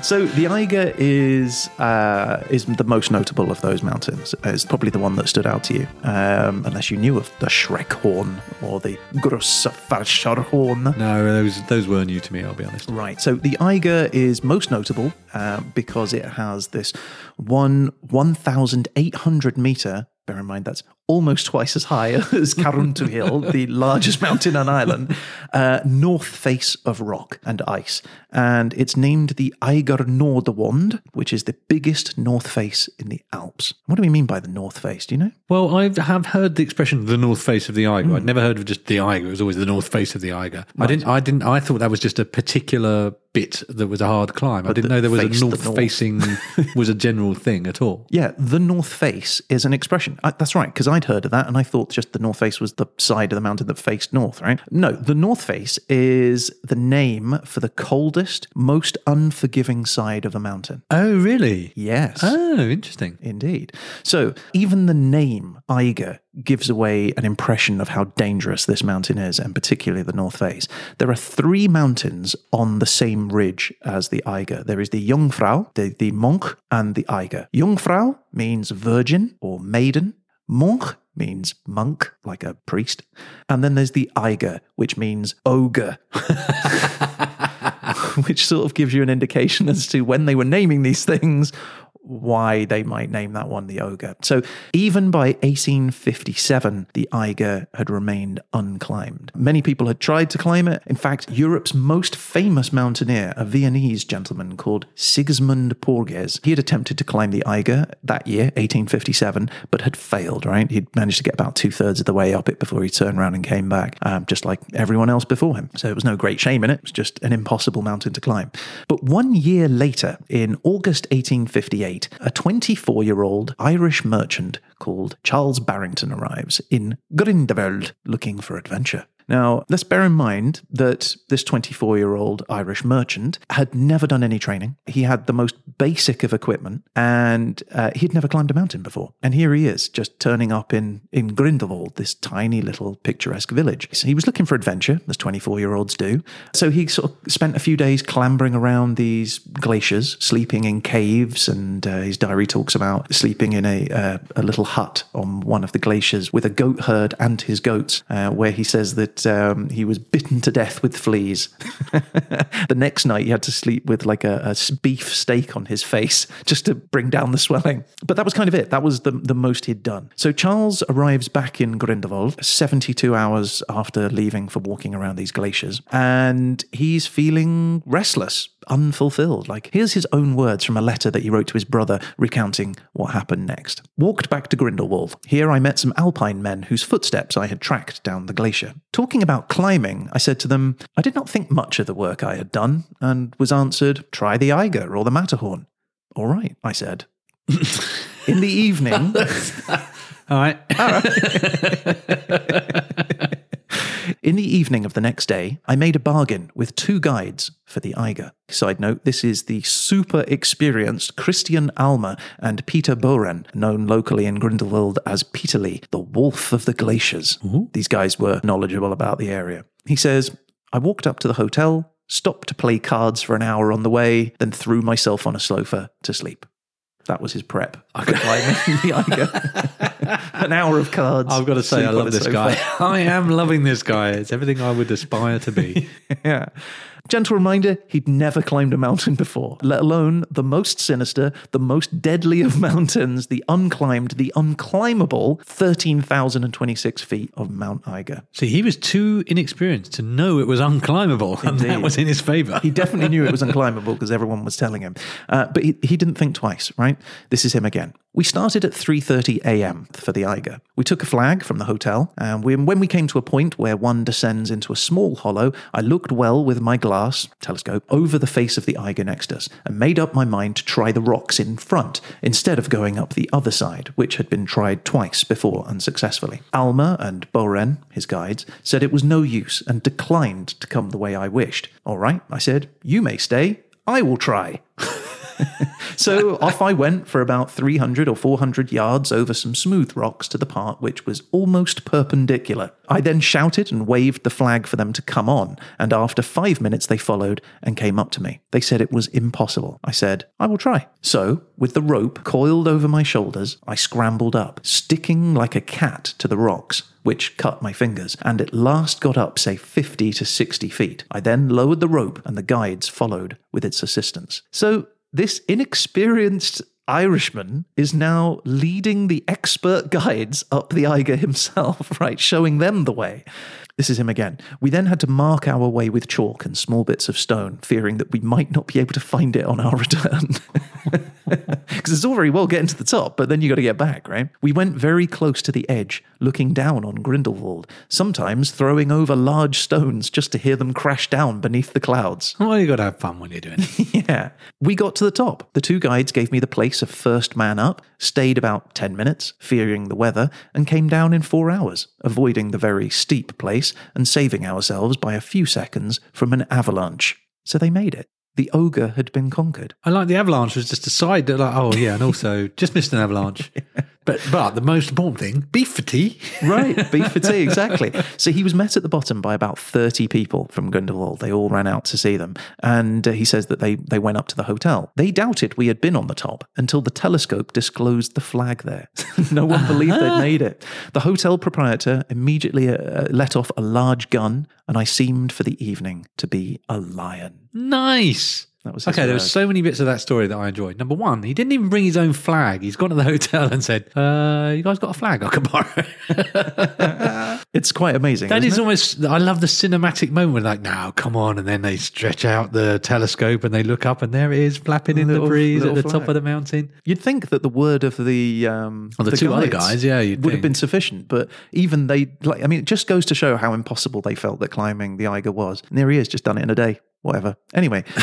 So the Eiger is uh, is the most notable of those mountains. It's probably the one that stood out to you, um, unless you knew of the Schreckhorn or the Grossfiescherhorn. no, those, those were new to me, I'll be honest. Right. So the Eiger is most notable uh, because it has this one 1,800 meter. Bear in mind that's almost twice as high as Carrauntoohil, the largest mountain on Ireland, uh, north face of rock and ice. And it's named the Eiger Nordwand, which is the biggest north face in the Alps. What do we mean by the north face? Do you know? Well, I have heard the expression "the north face of the Eiger." I'd never heard of just the Eiger. It was always the north face of the Eiger. I didn't. I didn't. I thought that was just a particular bit that was a hard climb. I didn't know there was a north north. facing was a general thing at all. Yeah, the North Face is an expression. I, that's right, because I'd heard of that and I thought just the North Face was the side of the mountain that faced north, right? No, the North Face is the name for the coldest, most unforgiving side of a mountain. Oh, really? Yes. Oh, interesting. Indeed. So even the name Eiger gives away an impression of how dangerous this mountain is, and particularly the North Face. There are three mountains on the same ridge as the Eiger. There is the Jungfrau, the, the Monk, and the Eiger. Jungfrau means virgin or maiden. Monk means monk, like a priest. And then there's the Eiger, which means ogre. which sort of gives you an indication as to when they were naming these things, why they might name that one the ogre. So even by 1857, the Eiger had remained unclimbed. Many people had tried to climb it. In fact, Europe's most famous mountaineer, a Viennese gentleman called Sigismund Porges, he had attempted to climb the Eiger that year, 1857, but had failed, right? He'd managed to get about two thirds of the way up it before he turned around and came back, um, just like everyone else before him. So it was no great shame in it. It was just an impossible mountain to climb. But one year later, in August 1858, a 24 year old Irish merchant called Charles Barrington arrives in Grindelwald looking for adventure. Now, let's bear in mind that this 24 year old Irish merchant had never done any training. He had the most basic of equipment and uh, he'd never climbed a mountain before. And here he is, just turning up in, in Grindelwald, this tiny little picturesque village. So he was looking for adventure, as 24 year olds do. So he sort of spent a few days clambering around these glaciers, sleeping in caves. And uh, his diary talks about sleeping in a, uh, a little hut on one of the glaciers with a goat herd and his goats, uh, where he says that um, he was bitten to death with fleas. the next night, he had to sleep with like a beef steak on his face just to bring down the swelling. But that was kind of it. That was the, the most he'd done. So Charles arrives back in Grindelwald 72 hours after leaving for walking around these glaciers, and he's feeling restless unfulfilled. Like, here's his own words from a letter that he wrote to his brother recounting what happened next. Walked back to Grindelwald. Here I met some alpine men whose footsteps I had tracked down the glacier. Talking about climbing, I said to them, I did not think much of the work I had done, and was answered, try the Eiger or the Matterhorn. All right, I said. In the evening, All right. In the evening of the next day, I made a bargain with two guides for the Eiger. Side note, this is the super experienced Christian Almer and Peter Bohren, known locally in Grindelwald as Peterli, the wolf of the glaciers. These guys were knowledgeable about the area. He says, I walked up to the hotel, stopped to play cards for an hour on the way, then threw myself on a sofa to sleep. That was his prep. for climbing the Eiger. an hour of cards. I've got to say, I love this sofa. guy. I am loving this guy. It's everything I would aspire to be. Yeah. Gentle reminder, he'd never climbed a mountain before, let alone the most sinister, the most deadly of mountains, the unclimbed, the unclimbable 13,026 feet of Mount Eiger. See, he was too inexperienced to know it was unclimbable, and that was in his favour. He definitely knew it was unclimbable because everyone was telling him. Uh, but he, he didn't think twice, right? This is him again. We started at 3:30 a.m. for the Eiger. We took a flag from the hotel, and we, when we came to a point where one descends into a small hollow, I looked well with my glass telescope over the face of the Eiger next us and made up my mind to try the rocks in front instead of going up the other side, which had been tried twice before unsuccessfully. Almer and Bohren, his guides, said it was no use and declined to come the way I wished. All right, I said, you may stay. I will try. So off I went for about 300 or 400 yards over some smooth rocks to the part which was almost perpendicular. I then shouted and waved the flag for them to come on, and after five minutes they followed and came up to me. They said it was impossible. I said, I will try. So, with the rope coiled over my shoulders, I scrambled up, sticking like a cat to the rocks which cut my fingers, and at last got up, say, 50 to 60 feet. I then lowered the rope, and the guides followed with its assistance. So, this inexperienced Irishman is now leading the expert guides up the Eiger himself, right? Showing them the way. This is him again. We then had to mark our way with chalk and small bits of stone, fearing that we might not be able to find it on our return. Because it's all very well getting to the top, but then you got to get back, right? We went very close to the edge, looking down on Grindelwald, sometimes throwing over large stones just to hear them crash down beneath the clouds. Well, you got to have fun when you're doing it. yeah. We got to the top. The two guides gave me the place of first man up, stayed about 10 minutes, fearing the weather, and came down in four hours, avoiding the very steep place and saving ourselves by a few seconds from an avalanche. So they made it. The ogre had been conquered. I like the avalanche was just a side that like, oh yeah, and also just missed an avalanche. But but the most important thing, beef for tea. Right, beef for tea, exactly. So he was met at the bottom by about 30 people from Grindelwald. They all ran out to see them. And uh, he says that they, they went up to the hotel. They doubted we had been on the top until the telescope disclosed the flag there. no one believed they'd made it. The hotel proprietor immediately uh, let off a large gun, and I seemed for the evening to be a lion. Nice. That was okay. There were so many bits of that story that I enjoyed. Number one, he didn't even bring his own flag. He's gone to the hotel and said, uh, "You guys got a flag I can borrow?" It's quite amazing. That is almost. I love the cinematic moment. Like, now, come on, and then they stretch out the telescope and they look up, and there it is, flapping in the breeze at little the top of the mountain. You'd think that the word of the um, Well, the two other guys, yeah, would have been sufficient. But even they, like, I mean, it just goes to show how impossible they felt that climbing the Eiger was. And there he is, just done it in a day. Whatever. Anyway,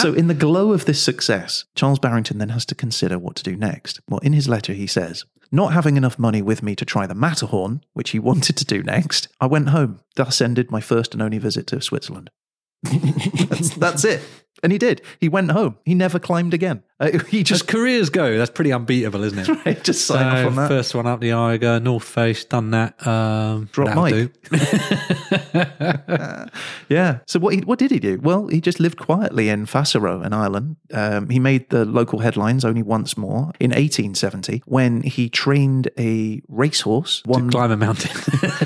so in the glow of this success, Charles Barrington then has to consider what to do next. Well, in his letter, he says, "Not having enough money with me to try the Matterhorn, which he wanted to do next, I went home. Thus ended my first and only visit to Switzerland." that's, that's it. And he did. He went home. He never climbed again. Uh, he As just careers go, that's pretty unbeatable, isn't it? just sign off on that. First one up the Eiger, North Face, done that. Um, Drop mic. do. Yeah. So what he, what did he do? Well, he just lived quietly in Fassaroe in Ireland. Um, he made the local headlines only once more in 1870 when he trained a racehorse, won Climb a mountain.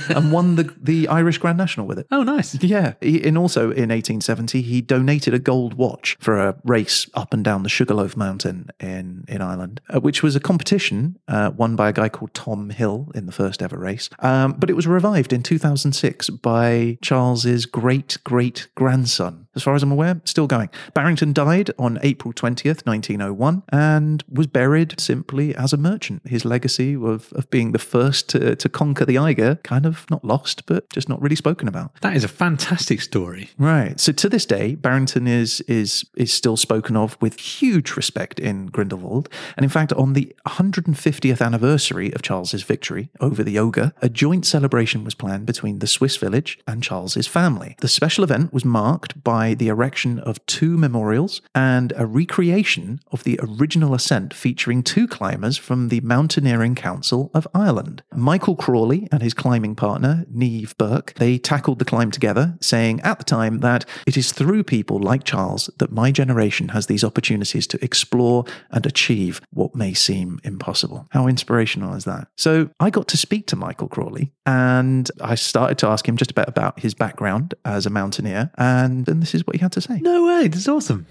and won the the Irish Grand National with it. oh, nice. Yeah, he, and also in 1870 he donated a gold watch for a race up and down the Sugarloaf Mountain in in Ireland, uh, which was a competition uh, won by a guy called Tom Hill in the first ever race. Um, but it was revived in 2006 by Charles's great great grandson. As far as I'm aware, still going. Barrington died on April 20th, 1901, and was buried simply as a merchant. His legacy of, of being the first to, to conquer the Eiger kind of not lost, but just not really spoken about. That is a fantastic story. Right. So to this day, Barrington is is is still spoken of with huge respect in Grindelwald. And in fact, on the 150th anniversary of Charles's victory over the ogre, a joint celebration was planned between the Swiss village and Charles's family. The special event was marked by the erection of two memorials and a recreation of the original ascent featuring two climbers from the Mountaineering Council of Ireland. Michael Crawley and his climbing partner, Neve Burke, they tackled the climb together, saying at the time that it is through people like Charles that my generation has these opportunities to explore and achieve what may seem impossible. How inspirational is that? So I got to speak to Michael Crawley and I started to ask him just a bit about his background as a mountaineer, and, and this is what he had to say. No way. This is awesome.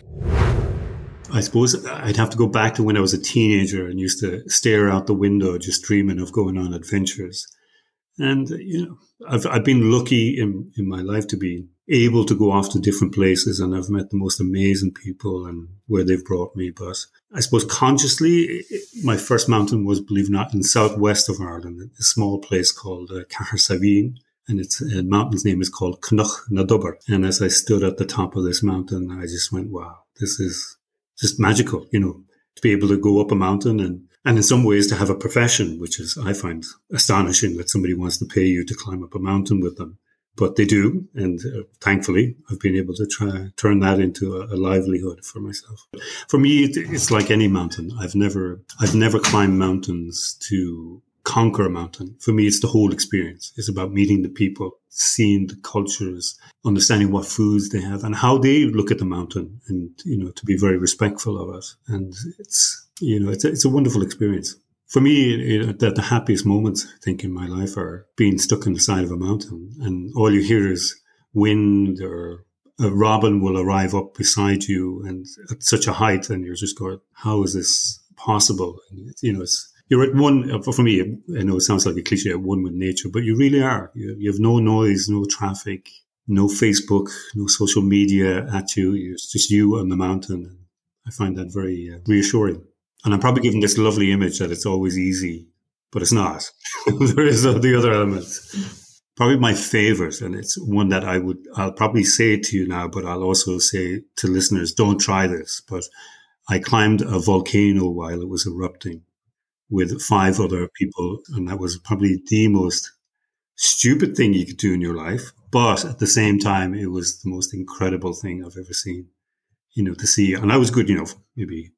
I suppose I'd have to go back to when I was a teenager and used to stare out the window, just dreaming of going on adventures. And you know, I've I've been lucky in in my life to be able to go off to different places, and I've met the most amazing people and where they've brought me. But I suppose consciously, my first mountain was, believe it or not, in southwest of Ireland, a small place called uh, Cahersaveen. And its uh, mountain's name is called Knocknadobar. And as I stood at the top of this mountain, I just went, wow, this is just magical, you know, to be able to go up a mountain and, and in some ways to have a profession, which is, I find astonishing that somebody wants to pay you to climb up a mountain with them. But they do. And uh, thankfully, I've been able to try turn that into a, a livelihood for myself. For me, it, it's like any mountain. I've never, I've never climbed mountains to conquer a mountain. For me, it's the whole experience. It's about meeting the people, seeing the cultures, understanding what foods they have and how they look at the mountain and, you know, to be very respectful of it. And it's, you know, it's a, it's a wonderful experience. For me, know, the, the happiest moments, I think, in my life are being stuck on the side of a mountain and all you hear is wind or a robin will arrive up beside you and at such a height and you're just going, how is this possible? And, you know, it's, you're at one, for me, I know it sounds like a cliche, at one with nature, but you really are. You, you have no noise, no traffic, no Facebook, no social media at you. It's just you on the mountain. I find that very uh, reassuring. And I'm probably giving this lovely image that it's always easy, but it's not. there is the other elements. Probably my favorite, and it's one that I would, I'll probably say to you now, but I'll also say to listeners, don't try this. But I climbed a volcano while it was erupting with five other people, and that was probably the most stupid thing you could do in your life. But at the same time, it was the most incredible thing I've ever seen. You know, to see, and I was good, you know, maybe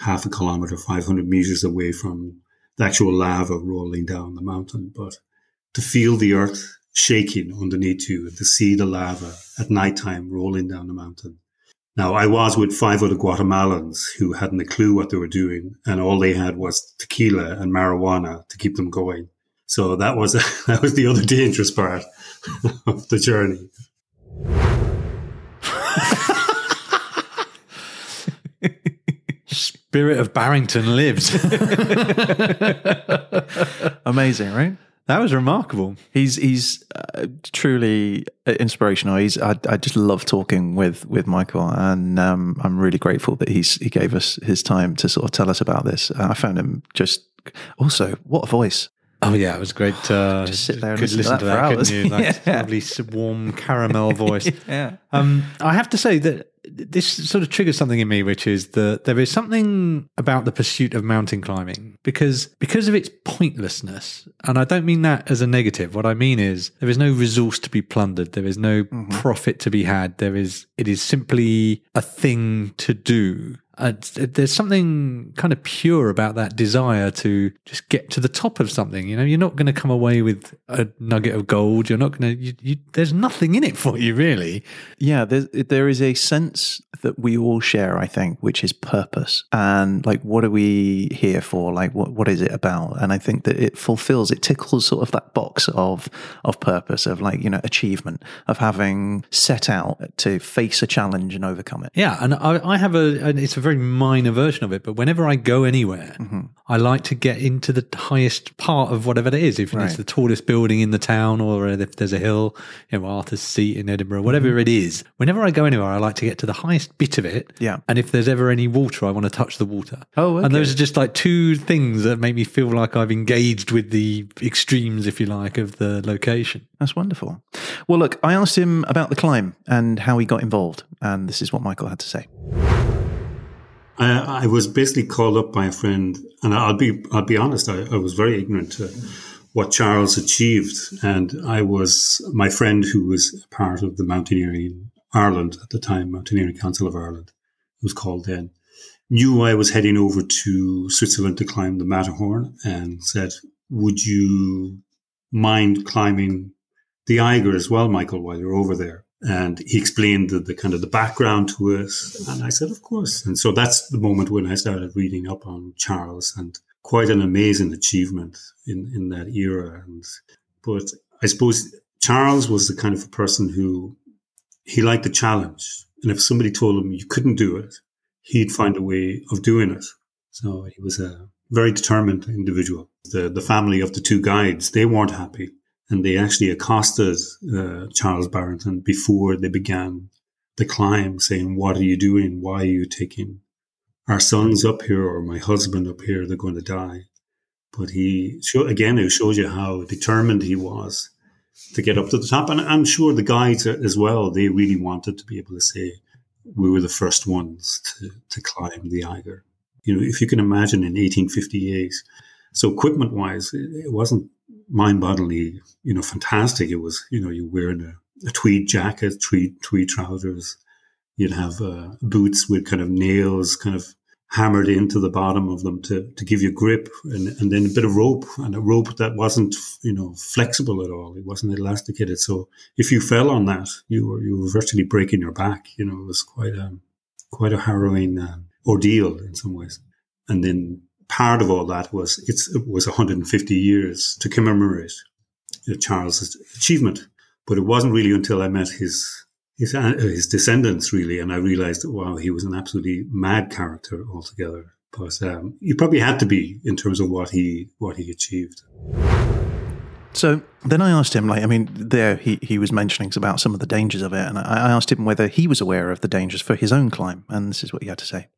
half a kilometer, 500 meters away from the actual lava rolling down the mountain. But to feel the earth shaking underneath you to see the lava at nighttime rolling down the mountain. Now, I was with five other Guatemalans who hadn't a clue what they were doing, and all they had was tequila and marijuana to keep them going. So that was that was the other dangerous part of the journey. Spirit of Barrington lives. Amazing, right? That was remarkable. He's he's uh, truly inspirational. He's I, I just love talking with with Michael, and um, I'm really grateful that he's he gave us his time to sort of tell us about this. Uh, I found him just also what a voice. Oh yeah, it was great. Uh, Just sit there and could listen to that for couldn't hours. you? That Yeah. lovely warm caramel voice. Yeah. Um, I have to say that this sort of triggers something in me, which is that there is something about the pursuit of mountain climbing because because of its pointlessness, and I don't mean that as a negative. What I mean is there is no resource to be plundered. There is no mm-hmm. profit to be had. There is it is simply a thing to do. Uh, and there's something kind of pure about that desire to just get to the top of something. You know, you're not going to come away with a nugget of gold. You're not going to. You, you, there's nothing in it for you, really. Yeah, there, there is a sense that we all share, I think, which is purpose and like, what are we here for? Like, what what is it about? And I think that it fulfills, it tickles sort of that box of of purpose, of like you know achievement, of having set out to face a challenge and overcome it. Yeah, and I, I have a, and it's a very minor version of it, but whenever I go anywhere, mm-hmm. I like to get into the highest part of whatever it is. If it's the tallest building in the town, or if there's a hill, you know, Arthur's Seat in Edinburgh, whatever mm-hmm. it is. Whenever I go anywhere, I like to get to the highest bit of it. Yeah. And if there's ever any water, I want to touch the water. Oh, And those are just like two things that make me feel like I've engaged with the extremes, if you like, of the location. That's wonderful. Well, look, I asked him about the climb and how he got involved, and this is what Michael had to say. I, I was basically called up by a friend, and I'll be I'll be honest. I, I was very ignorant to what Charles achieved, and I was my friend who was part of the Mountaineering Ireland at the time, Mountaineering Council of Ireland, it was called then. Knew I was heading over to Switzerland to climb the Matterhorn, and said, "Would you mind climbing the Eiger as well, Michael, while you're over there?" And he explained the, the kind of the background to us, and I said, "Of course." And so that's the moment when I started reading up on Charles, and quite an amazing achievement in in that era. And but I suppose Charles was the kind of a person who he liked the challenge, and if somebody told him you couldn't do it, he'd find a way of doing it. So he was a very determined individual. The the family of the two guides they weren't happy, and they actually accosted uh, Charles Barrington before they began the climb, saying, "What are you doing? Why are you taking our sons up here or my husband up here? They're going to die." But he show, again, it shows you how determined he was to get up to the top, and I'm sure the guides as well. They really wanted to be able to say, "We were the first ones to to climb the Eiger." You know, if you can imagine in 1858. So equipment wise, it it wasn't mind-bodily, you know, fantastic. It was, you know, you wearing a, a tweed jacket, tweed tweed trousers. You'd have uh, boots with kind of nails kind of hammered into the bottom of them to, to give you grip, and, and then a bit of rope, and a rope that wasn't, you know, flexible at all. It wasn't elasticated. So if you fell on that, you were you were virtually breaking your back. You know, it was quite a quite a harrowing um, ordeal in some ways. And then part of all that was it was 150 years to commemorate Charles's achievement. But it wasn't really until I met his his, uh, his descendants really, and I realized, that wow, he was an absolutely mad character altogether. But um, he probably had to be in terms of what he what he achieved. So then I asked him, like, I mean, there he, he was mentioning about some of the dangers of it, and I, I asked him whether he was aware of the dangers for his own climb, and this is what he had to say.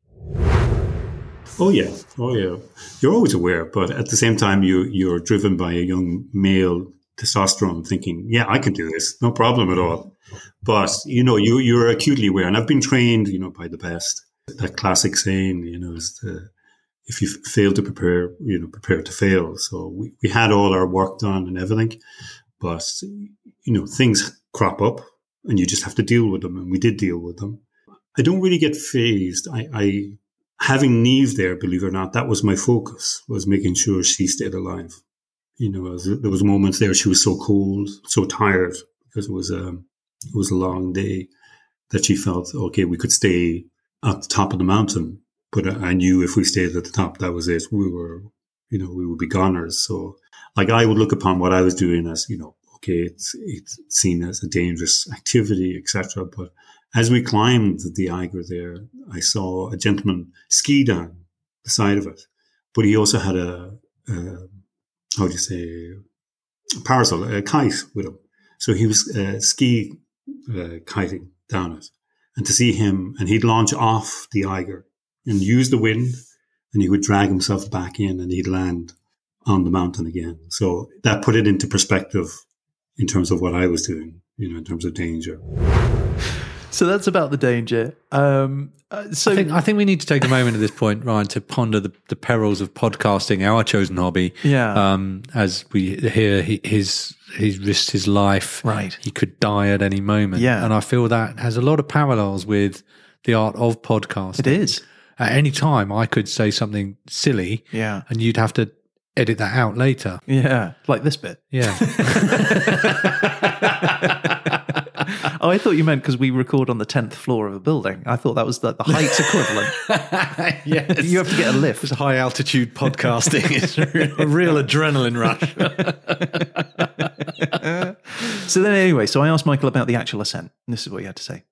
Oh yeah, oh yeah. You're always aware, but at the same time, you you're driven by a young male testosterone, thinking, "Yeah, I can do this, no problem at all." But you know, you you're acutely aware, and I've been trained, you know, by the best. That classic saying, you know, is the if you fail to prepare, you know, prepare to fail. So we, we had all our work done and everything, but you know, things crop up, and you just have to deal with them, and we did deal with them. I don't really get phased. I, I having Neve there, believe it or not, that was my focus, was making sure she stayed alive. You know, there was moments there she was so cold, so tired because it was a it was a long day that she felt okay. We could stay at the top of the mountain, but I knew if we stayed at the top, that was it. We were, you know, we would be goners. So, like, I would look upon what I was doing as, you know, okay, it's it's seen as a dangerous activity, etc. But as we climbed the Eiger there, I saw a gentleman ski down the side of it, but he also had a, a how do you say, a parasol, a kite with him. So he was uh, ski uh, kiting down it. And to see him, and he'd launch off the Eiger and use the wind, and he would drag himself back in and he'd land on the mountain again. So that put it into perspective in terms of what I was doing, you know, in terms of danger. So that's about the danger. Um, uh, so I think, I think we need to take a moment at this point, Ryan, to ponder the, the perils of podcasting, our chosen hobby. Yeah. Um, as we hear he, his he's risked his life. Right. He could die at any moment. Yeah. And I feel that has a lot of parallels with the art of podcasting. it is. At any time, I could say something silly, Yeah. and you'd have to edit that out later. Yeah. Like this bit. Yeah. Oh, I thought you meant because we record on the 10th floor of a building. I thought that was the, the height equivalent. yes. You have to get a lift. It's high altitude podcasting. it's a real adrenaline rush. So then, anyway, so I asked Michael about the actual ascent. And this is what he had to say.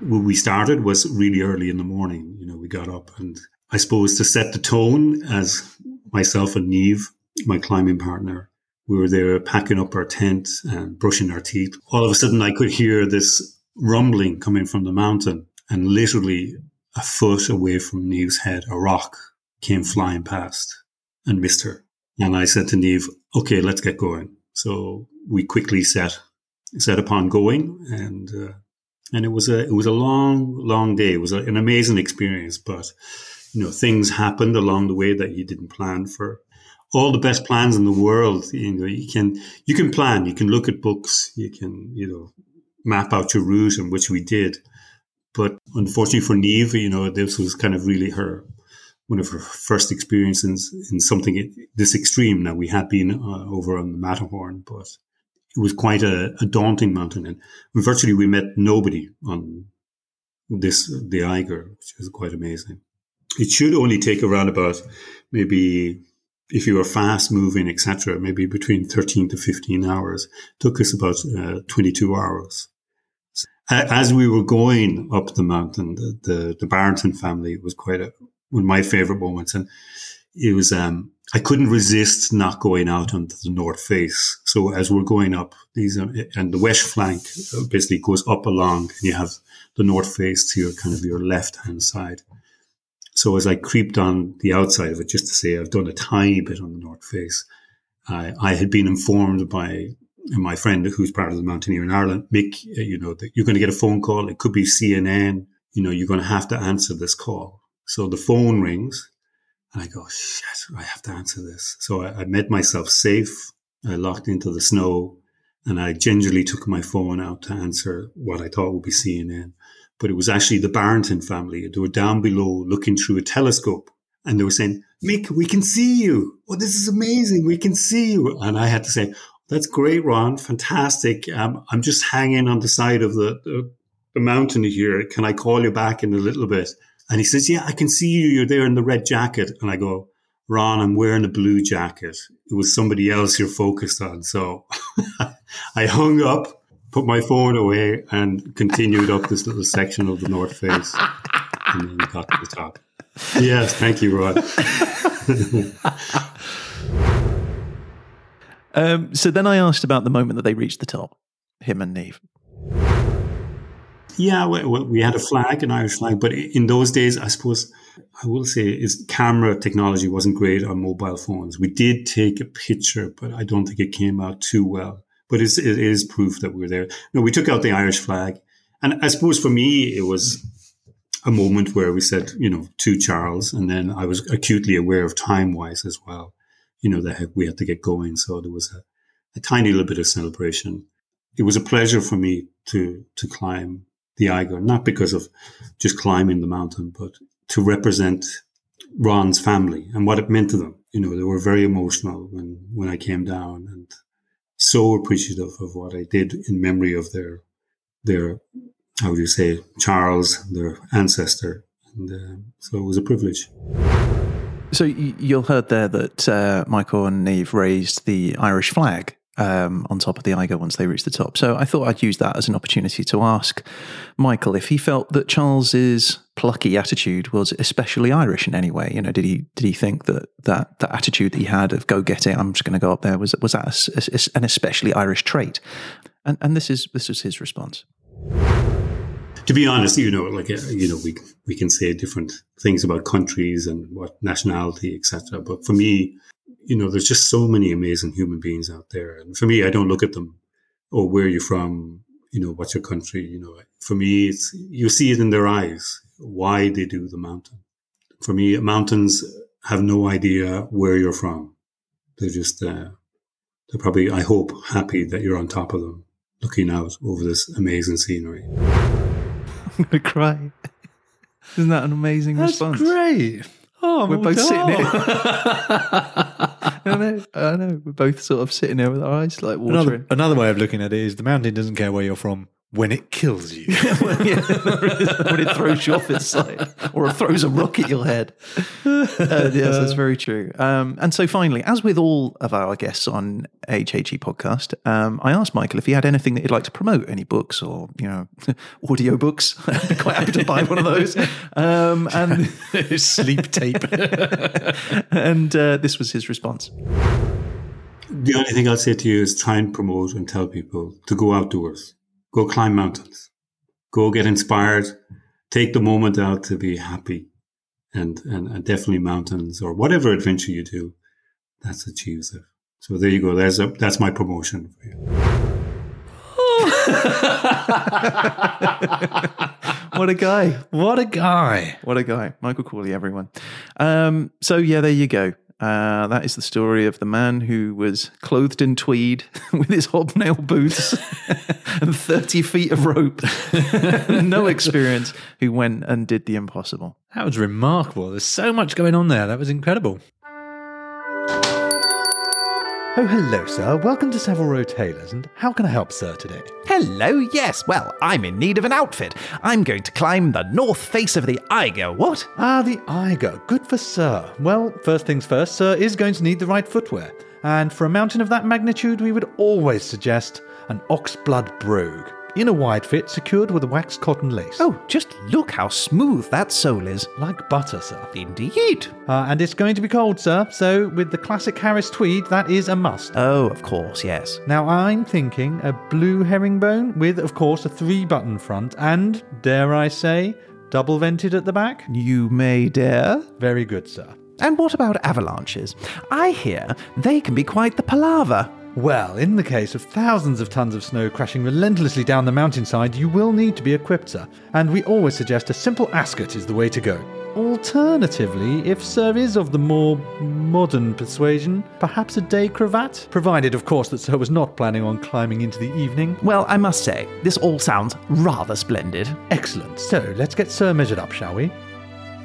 when we started was really early in the morning. You know, we got up and I suppose to set the tone as myself and Neve, my climbing partner, we were there packing up our tent and brushing our teeth. All of a sudden I could hear this rumbling coming from the mountain and literally a foot away from Neve's head, a rock came flying past and missed her. And I said to Neve, okay, let's get going. So we quickly set, set upon going and, uh, and it was a it was a long long day. It was a, an amazing experience, but you know things happened along the way that you didn't plan for. All the best plans in the world, you know, you can you can plan. You can look at books. You can you know map out your route, and which we did. But unfortunately for Neve, you know, this was kind of really her one of her first experiences in something this extreme. Now we had been uh, over on the Matterhorn, but it was quite a, a daunting mountain, and virtually we met nobody on this the Eiger, which is quite amazing. It should only take around about maybe if you were fast moving, etc., maybe between thirteen to fifteen hours. took us about uh, twenty two hours. As we were going up the mountain, the, the, the Barrington family was quite a, one of my favorite moments, and it was um, I couldn't resist not going out onto the north face. So as we're going up, these are, and the west flank basically goes up along, and you have the north face to your kind of your left hand side. So as I creeped on the outside of it, just to say I've done a tiny bit on the north face, I, I had been informed by my friend who's part of the Mountaineering Ireland, Mick, uh, you know, that you're going to get a phone call. It could be CNN. You know, you're going to have to answer this call. So the phone rings and I go, shit, I have to answer this. So I, I made myself safe. I locked into the snow and I gingerly took my phone out to answer what I thought would be CNN. But it was actually the Barrington family. They were down below looking through a telescope and they were saying, Mick, we can see you. Oh, this is amazing. We can see you. And I had to say, that's great, Ron. Fantastic. Um, I'm just hanging on the side of the, the, the mountain here. Can I call you back in a little bit? And he says, Yeah, I can see you. You're there in the red jacket. And I go, Ron, I'm wearing a blue jacket. It was somebody else you're focused on. So I hung up, put my phone away, and continued up this little section of the North Face. And then got to the top. Yes, thank you, Rod. Um, so then I asked about the moment that they reached the top, him and Neve. Yeah, we, we had a flag, an Irish flag, but in those days, I suppose I will say is camera technology wasn't great on mobile phones. We did take a picture, but I don't think it came out too well. But it's, it is proof that we were there. No, we took out the Irish flag. And I suppose for me, it was a moment where we said, you know, to Charles, and then I was acutely aware of time wise as well, you know, that we had to get going. So there was a, a tiny little bit of celebration. It was a pleasure for me to, to climb the Eiger, not because of just climbing the mountain, but to represent Ron's family and what it meant to them. You know, they were very emotional when, when I came down and so appreciative of what I did in memory of their, their, how would you say, Charles, their ancestor. And uh, so it was a privilege. So you'll heard there that uh, Michael and Neve raised the Irish flag um, on top of the Eiger once they reached the top. So I thought I'd use that as an opportunity to ask Michael if he felt that Charles's plucky attitude was especially Irish in any way. You know, did he did he think that that that attitude that he had of go get it, I'm just going to go up there was was that a, a, an especially Irish trait? And and this is this was his response. To be honest, you know, like uh, you know, we we can say different things about countries and what nationality, etc. But for me, you know, there's just so many amazing human beings out there. And for me, I don't look at them, oh, where you're you from? You know, what's your country? You know, for me, it's, you see it in their eyes, why they do the mountain. For me, mountains have no idea where you're from. They're just, uh, they're probably, I hope, happy that you're on top of them, looking out over this amazing scenery. I'm going to cry. Isn't that an amazing That's response? great. Oh, We're well both sitting done. I know, I know. We're both sort of sitting there with our eyes like watering. Another, another way of looking at it is the mountain doesn't care where you're from when it kills you. Well, yeah, when it throws you off its side or it throws a rock at your head. Uh, yes, that's very true. Um, and so, finally, as with all of our guests on HHE podcast, um, I asked Michael if he had anything that he'd like to promote, any books or you know, audio books. I'd be quite happy to buy one of those. Um, and Sleep tape. and uh, this was his response. The only thing I'll say to you is try and promote and tell people to go outdoors, go climb mountains, go get inspired, take the moment out to be happy, and and, and definitely mountains or whatever adventure you do, that's achieves it. So there you go. There's a that's my promotion for you. What a guy. what a guy. What a guy. Michael Corley, everyone. Um, so, yeah, there you go. Uh, that is the story of the man who was clothed in tweed with his hobnail boots and 30 feet of rope, no experience, who went and did the impossible. That was remarkable. There's so much going on there. That was incredible. Oh, hello, sir. Welcome to Savile Row Tailors, and how can I help, sir, today? Hello, yes. Well, I'm in need of an outfit. I'm going to climb the north face of the Eiger. What? Ah, the Eiger. Good for sir. Well, first things first, sir is going to need the right footwear. And for a mountain of that magnitude, we would always suggest an oxblood brogue. In a wide fit, secured with a waxed cotton lace. Oh, just look how smooth that sole is. like butter, sir. Indeed. Uh, and it's going to be cold, sir, so with the classic Harris tweed, that is a must. Oh, of course, yes. Now, I'm thinking a blue herringbone with, of course, a three button front and, dare I say, double vented at the back? You may dare. Very good, sir. And what about avalanches? I hear they can be quite the palaver. Well, in the case of thousands of tons of snow crashing relentlessly down the mountainside, you will need to be equipped, sir. And we always suggest a simple ascot is the way to go. Alternatively, if Sir is of the more modern persuasion, perhaps a day cravat? Provided, of course, that Sir was not planning on climbing into the evening. Well, I must say, this all sounds rather splendid. Excellent. So let's get Sir measured up, shall we?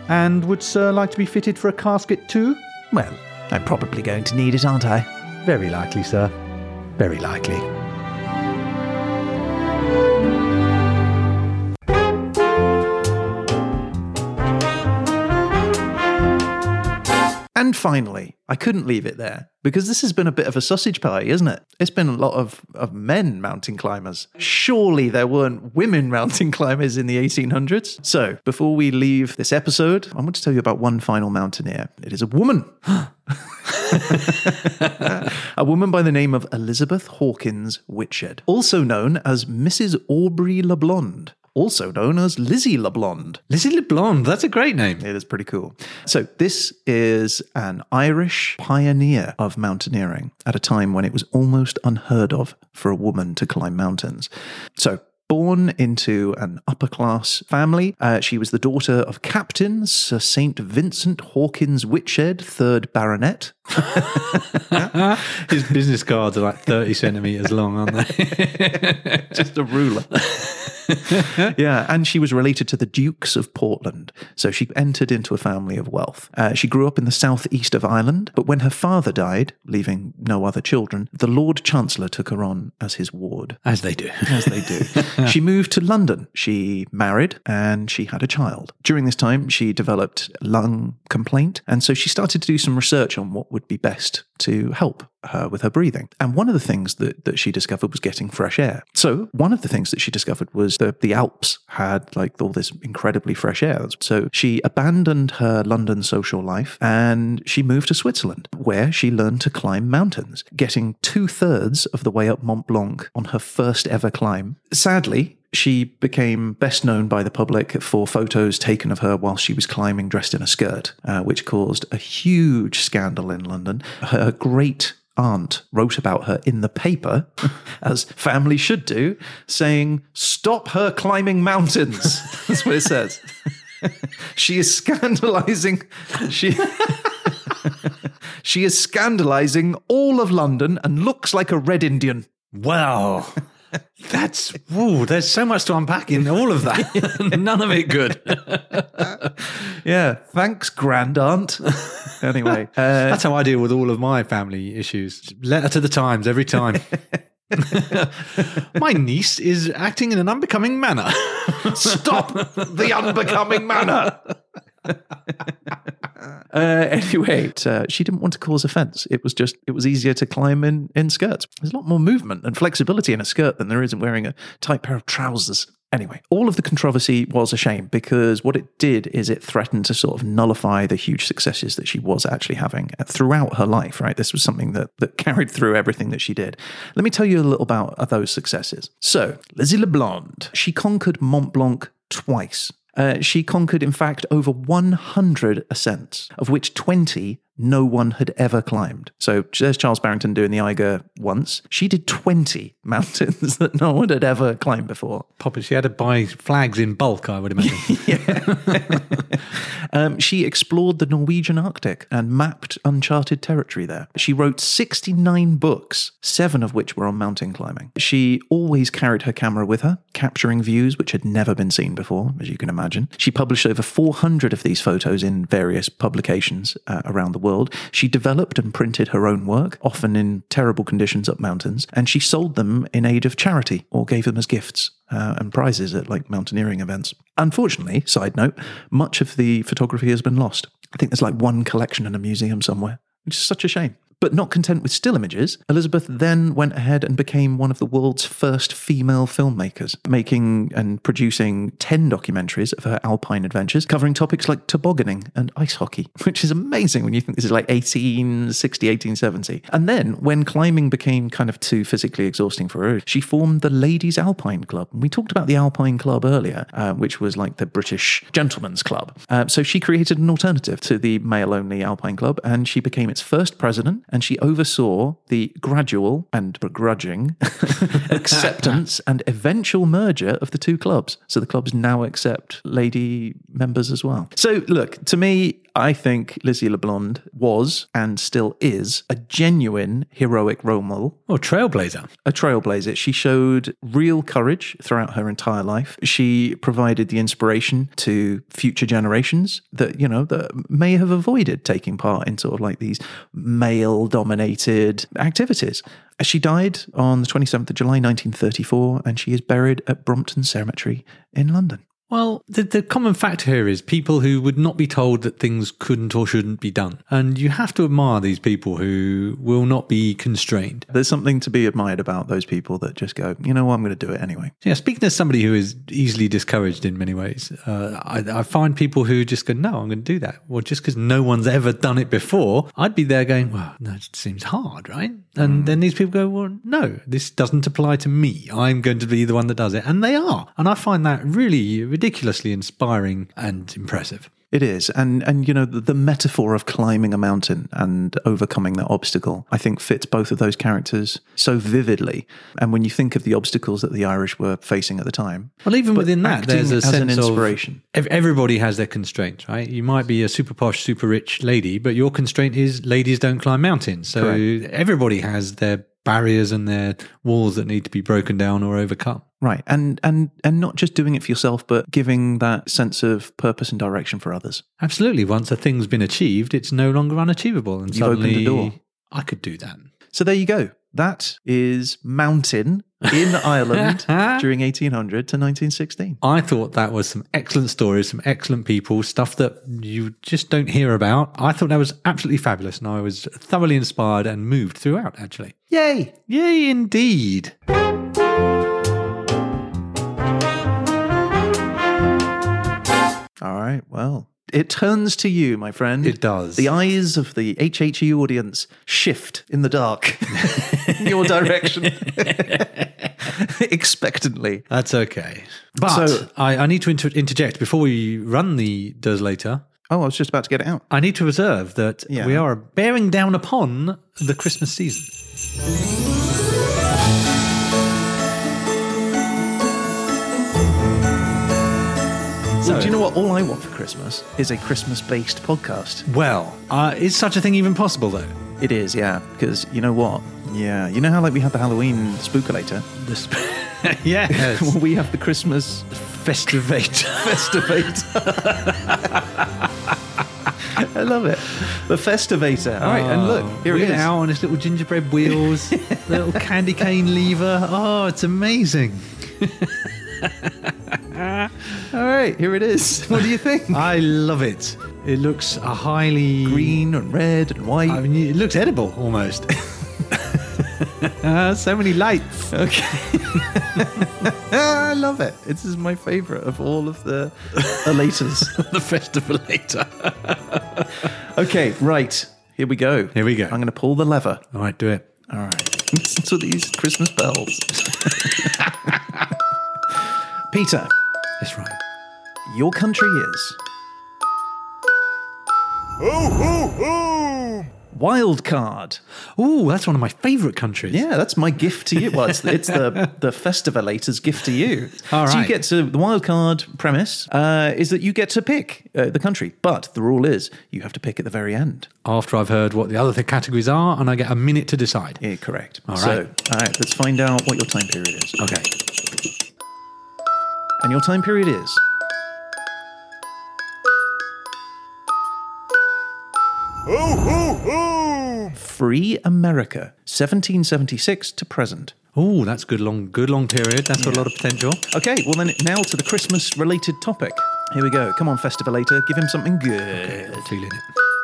And would Sir like to be fitted for a casket too? Well, I'm probably going to need it, aren't I? Very likely, sir. Very likely. And finally, I couldn't leave it there because this has been a bit of a sausage party, isn't it? It's been a lot of, of men mountain climbers. Surely there weren't women mountain climbers in the 1800s. So before we leave this episode, I want to tell you about one final mountaineer. It is a woman. a woman by the name of Elizabeth Hawkins Whitshed, also known as Mrs. Aubrey LeBlond also known as Lizzie LeBlond. Lizzie LeBlond, that's a great name. It is pretty cool. So, this is an Irish pioneer of mountaineering at a time when it was almost unheard of for a woman to climb mountains. So, Born into an upper class family, uh, she was the daughter of Captain Sir St. Vincent Hawkins Whitshed, 3rd Baronet. His business cards are like 30 centimeters long, aren't they? Just a ruler. yeah, and she was related to the Dukes of Portland, so she entered into a family of wealth. Uh, she grew up in the southeast of Ireland, but when her father died, leaving no other children, the Lord Chancellor took her on as his ward. As they do. As they do. she moved to London. She married and she had a child. During this time, she developed lung complaint, and so she started to do some research on what would be best to help her with her breathing. And one of the things that, that she discovered was getting fresh air. So one of the things that she discovered was that the Alps had like all this incredibly fresh air. So she abandoned her London social life and she moved to Switzerland, where she learned to climb mountains, getting two thirds of the way up Mont Blanc on her first ever climb. Sadly, she became best known by the public for photos taken of her while she was climbing dressed in a skirt, uh, which caused a huge scandal in London. Her great aunt wrote about her in the paper, as family should do, saying, Stop her climbing mountains. That's what it says. she is scandalizing. She. she is scandalizing all of London and looks like a red Indian. Wow. That's whoa, there's so much to unpack in all of that. None of it good. Yeah, thanks, grand aunt. Anyway, uh, That's how I deal with all of my family issues. Letter to the Times every time. my niece is acting in an unbecoming manner. stop the unbecoming manner. Uh, anyway, uh, she didn't want to cause offence. It was just it was easier to climb in in skirts. There's a lot more movement and flexibility in a skirt than there is in wearing a tight pair of trousers. Anyway, all of the controversy was a shame because what it did is it threatened to sort of nullify the huge successes that she was actually having throughout her life, right? This was something that, that carried through everything that she did. Let me tell you a little about those successes. So, Lizzie LeBlond, she conquered Mont Blanc twice. Uh, she conquered, in fact, over 100 ascents, of which 20 no one had ever climbed. So there's Charles Barrington doing the Eiger once. She did 20 mountains that no one had ever climbed before. Poppy, she had to buy flags in bulk, I would imagine. Um, she explored the Norwegian Arctic and mapped uncharted territory there. She wrote 69 books, seven of which were on mountain climbing. She always carried her camera with her, capturing views which had never been seen before, as you can imagine. She published over 400 of these photos in various publications uh, around the world. She developed and printed her own work, often in terrible conditions up mountains, and she sold them in aid of charity or gave them as gifts uh, and prizes at like mountaineering events. Unfortunately, side note, much of the photography has been lost. I think there's like one collection in a museum somewhere, which is such a shame. But not content with still images, Elizabeth then went ahead and became one of the world's first female filmmakers, making and producing 10 documentaries of her alpine adventures, covering topics like tobogganing and ice hockey, which is amazing when you think this is like 1860, 1870. And then, when climbing became kind of too physically exhausting for her, she formed the Ladies Alpine Club. We talked about the Alpine Club earlier, uh, which was like the British Gentlemen's Club. Uh, so she created an alternative to the male only Alpine Club, and she became its first president and she oversaw the gradual and begrudging acceptance and eventual merger of the two clubs. So the clubs now accept lady members as well. So, look, to me, I think Lizzie LeBlond was and still is a genuine heroic role model or trailblazer. a trailblazer. She showed real courage throughout her entire life. She provided the inspiration to future generations that, you know, that may have avoided taking part in sort of like these male dominated activities. She died on the 27th of July, 1934, and she is buried at Brompton Cemetery in London. Well, the, the common factor here is people who would not be told that things couldn't or shouldn't be done. And you have to admire these people who will not be constrained. There's something to be admired about those people that just go, you know what, I'm going to do it anyway. Yeah, speaking as somebody who is easily discouraged in many ways, uh, I, I find people who just go, no, I'm going to do that. Well, just because no one's ever done it before, I'd be there going, well, that seems hard, right? And then these people go, well, no, this doesn't apply to me. I'm going to be the one that does it. And they are. And I find that really ridiculously inspiring and impressive. It is, and and you know the, the metaphor of climbing a mountain and overcoming that obstacle, I think fits both of those characters so vividly. And when you think of the obstacles that the Irish were facing at the time, Well, even within that, there's a sense an inspiration. of everybody has their constraints, right? You might be a super posh, super rich lady, but your constraint is ladies don't climb mountains. So Correct. everybody has their barriers and their walls that need to be broken down or overcome. Right, and and and not just doing it for yourself, but giving that sense of purpose and direction for others. Absolutely. Once a thing's been achieved, it's no longer unachievable. And You've opened suddenly, a door. I could do that. So there you go. That is Mountain in Ireland during 1800 to 1916. I thought that was some excellent stories, some excellent people, stuff that you just don't hear about. I thought that was absolutely fabulous, and I was thoroughly inspired and moved throughout, actually. Yay! Yay, indeed. All right, well, it turns to you, my friend. It does. The eyes of the HHE audience shift in the dark in your direction expectantly. That's okay. But So- I, I need to inter- interject before we run the does later. Oh, I was just about to get it out. I need to observe that Yeah. we are bearing down upon the Christmas season. So, Do you know what? All I want for Christmas is a Christmas based podcast. well, uh, is such a thing even possible, though? It is, yeah. Because you know what? Yeah. You know how, like, we have the Halloween spookulator? This, yes. Well, we have the Christmas Festivate. festivate. I love it. The festivator. All right, and look, here it is. out on its little gingerbread wheels, little candy cane lever. Oh, it's amazing. All right, here it is. What do you think? I love it. It looks a highly Green and red and white. I mean, it looks edible almost. Uh, so many lights. Okay. I love it. This is my favorite of all of the elaters. the festival later. okay, right. Here we go. Here we go. I'm going to pull the lever. All right, do it. All right. Listen to these Christmas bells. Peter, That's right. your country is. Wild card. Oh, that's one of my favourite countries. Yeah, that's my gift to you. Well, it's, it's the the festivalator's gift to you. All So you get to the wild card premise uh, is that you get to pick uh, the country, but the rule is you have to pick at the very end. After I've heard what the other th- categories are, and I get a minute to decide. Yeah, correct. All So, right. all right, let's find out what your time period is. Okay. And your time period is. Free America, 1776 to present. Oh, that's good long, good long period. That's got a lot of potential. Okay, well then now to the Christmas related topic. Here we go. Come on, Festivalator, give him something good. Okay, I'm feeling it.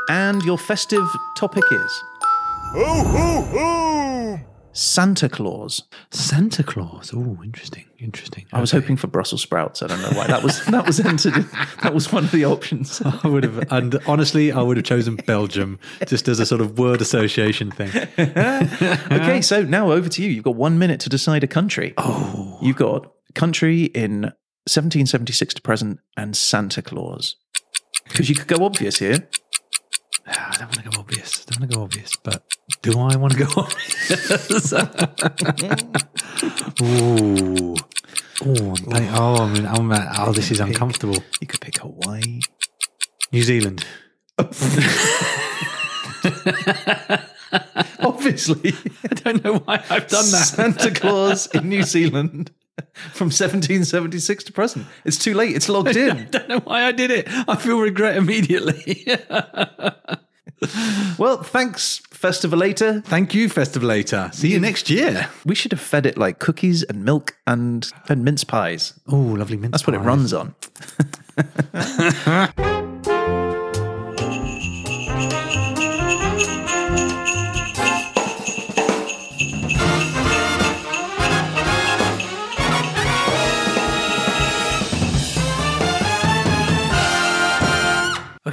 And your festive topic is Santa Claus. Santa Claus. Oh, interesting, interesting. I was hoping for Brussels sprouts. I don't know why that was that was entered. in- That was one of the options. I would have, and honestly, I would have chosen Belgium just as a sort of word association thing. okay, so now over to you. You've got one minute to decide a country. Oh, you've got country in 1776 to present and Santa Claus. Because you could go obvious here. I don't want to go obvious. I don't want to go obvious, but do I want to go obvious? Ooh. Oh, I'm oh, I mean, I'm, uh, oh, this is uncomfortable. You could pick Hawaii. New Zealand. Obviously, I don't know why I've done that. Santa Claus in New Zealand from 1776 to present. It's too late. It's logged I in. don't know why I did it. I feel regret immediately. Well, thanks, Festivalator. Thank you, Festivalator. See you mm. next year. We should have fed it like cookies and milk and, and mince pies. Oh, lovely mince That's what it runs on.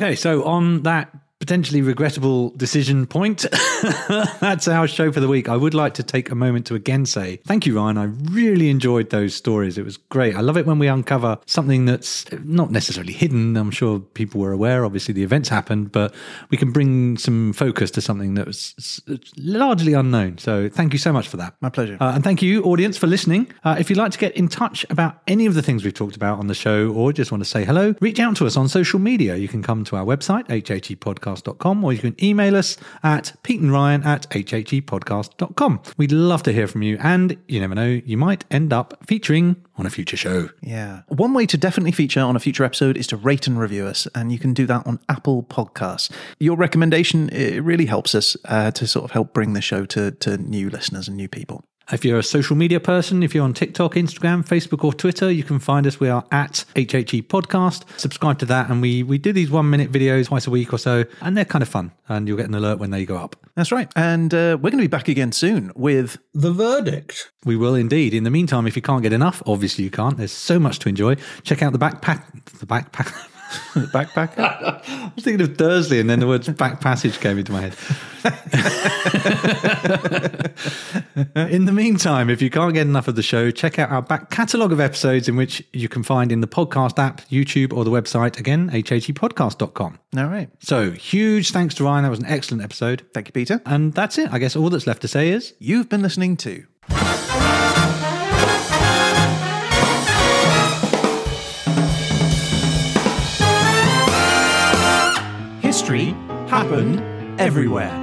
Okay, so on that potentially regrettable decision point, that's our show for the week. I would like to take a moment to again say thank you, Ryan. I really enjoyed those stories. It was great. I love it when we uncover something that's not necessarily hidden. I'm sure people were aware. Obviously, the events happened, but we can bring some focus to something that was largely unknown. So thank you so much for that. My pleasure. Uh, and thank you, audience, for listening. Uh, if you'd like to get in touch about any of the things we've talked about on the show or just want to say hello, reach out to us on social media. You can come to our website, hhepodcast.com, or you can email us at Pete and Ryan at hhepodcast.com. We'd love to hear from you, and you never know, you might end up featuring on a future show. Yeah. One way to definitely feature on a future episode is to rate and review us, and you can do that on Apple Podcasts. Your recommendation it really helps us uh, to sort of help bring the show to to new listeners and new people. If you're a social media person, if you're on TikTok, Instagram, Facebook, or Twitter, you can find us. We are at HHE Podcast. Subscribe to that, and we we do these one minute videos twice a week or so, and they're kind of fun. And you'll get an alert when they go up. That's right. And uh, we're going to be back again soon with The verdict. We will indeed. In the meantime, if you can't get enough, obviously you can't. There's so much to enjoy. Check out the backpack. The backpack. Backpacker. I was thinking of Dursley, and then the words back passage came into my head. in the meantime, if you can't get enough of the show, check out our back catalogue of episodes in which you can find in the podcast app, YouTube, or the website, again, hhepodcast.com. All right. So, huge thanks to Ryan. That was an excellent episode. Thank you, Peter. And that's it. I guess all that's left to say is You've been listening to happened everywhere.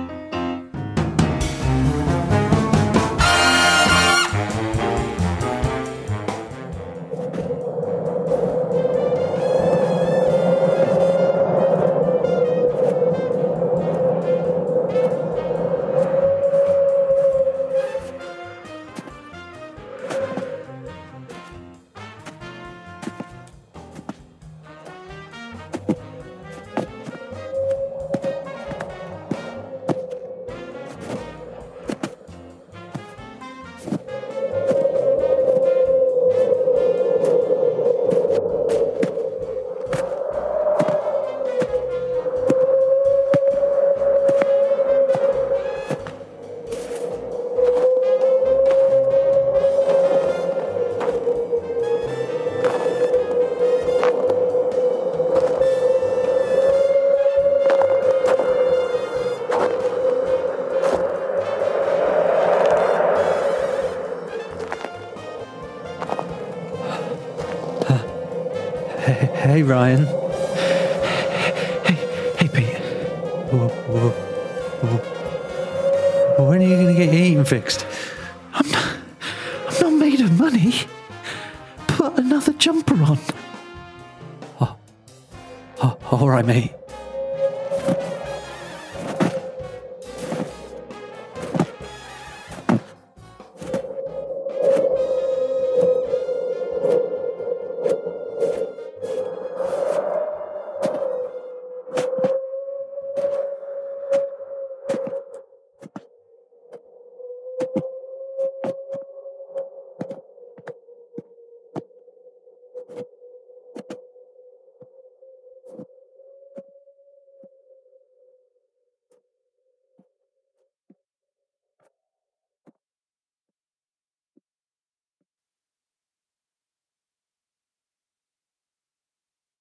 Ryan.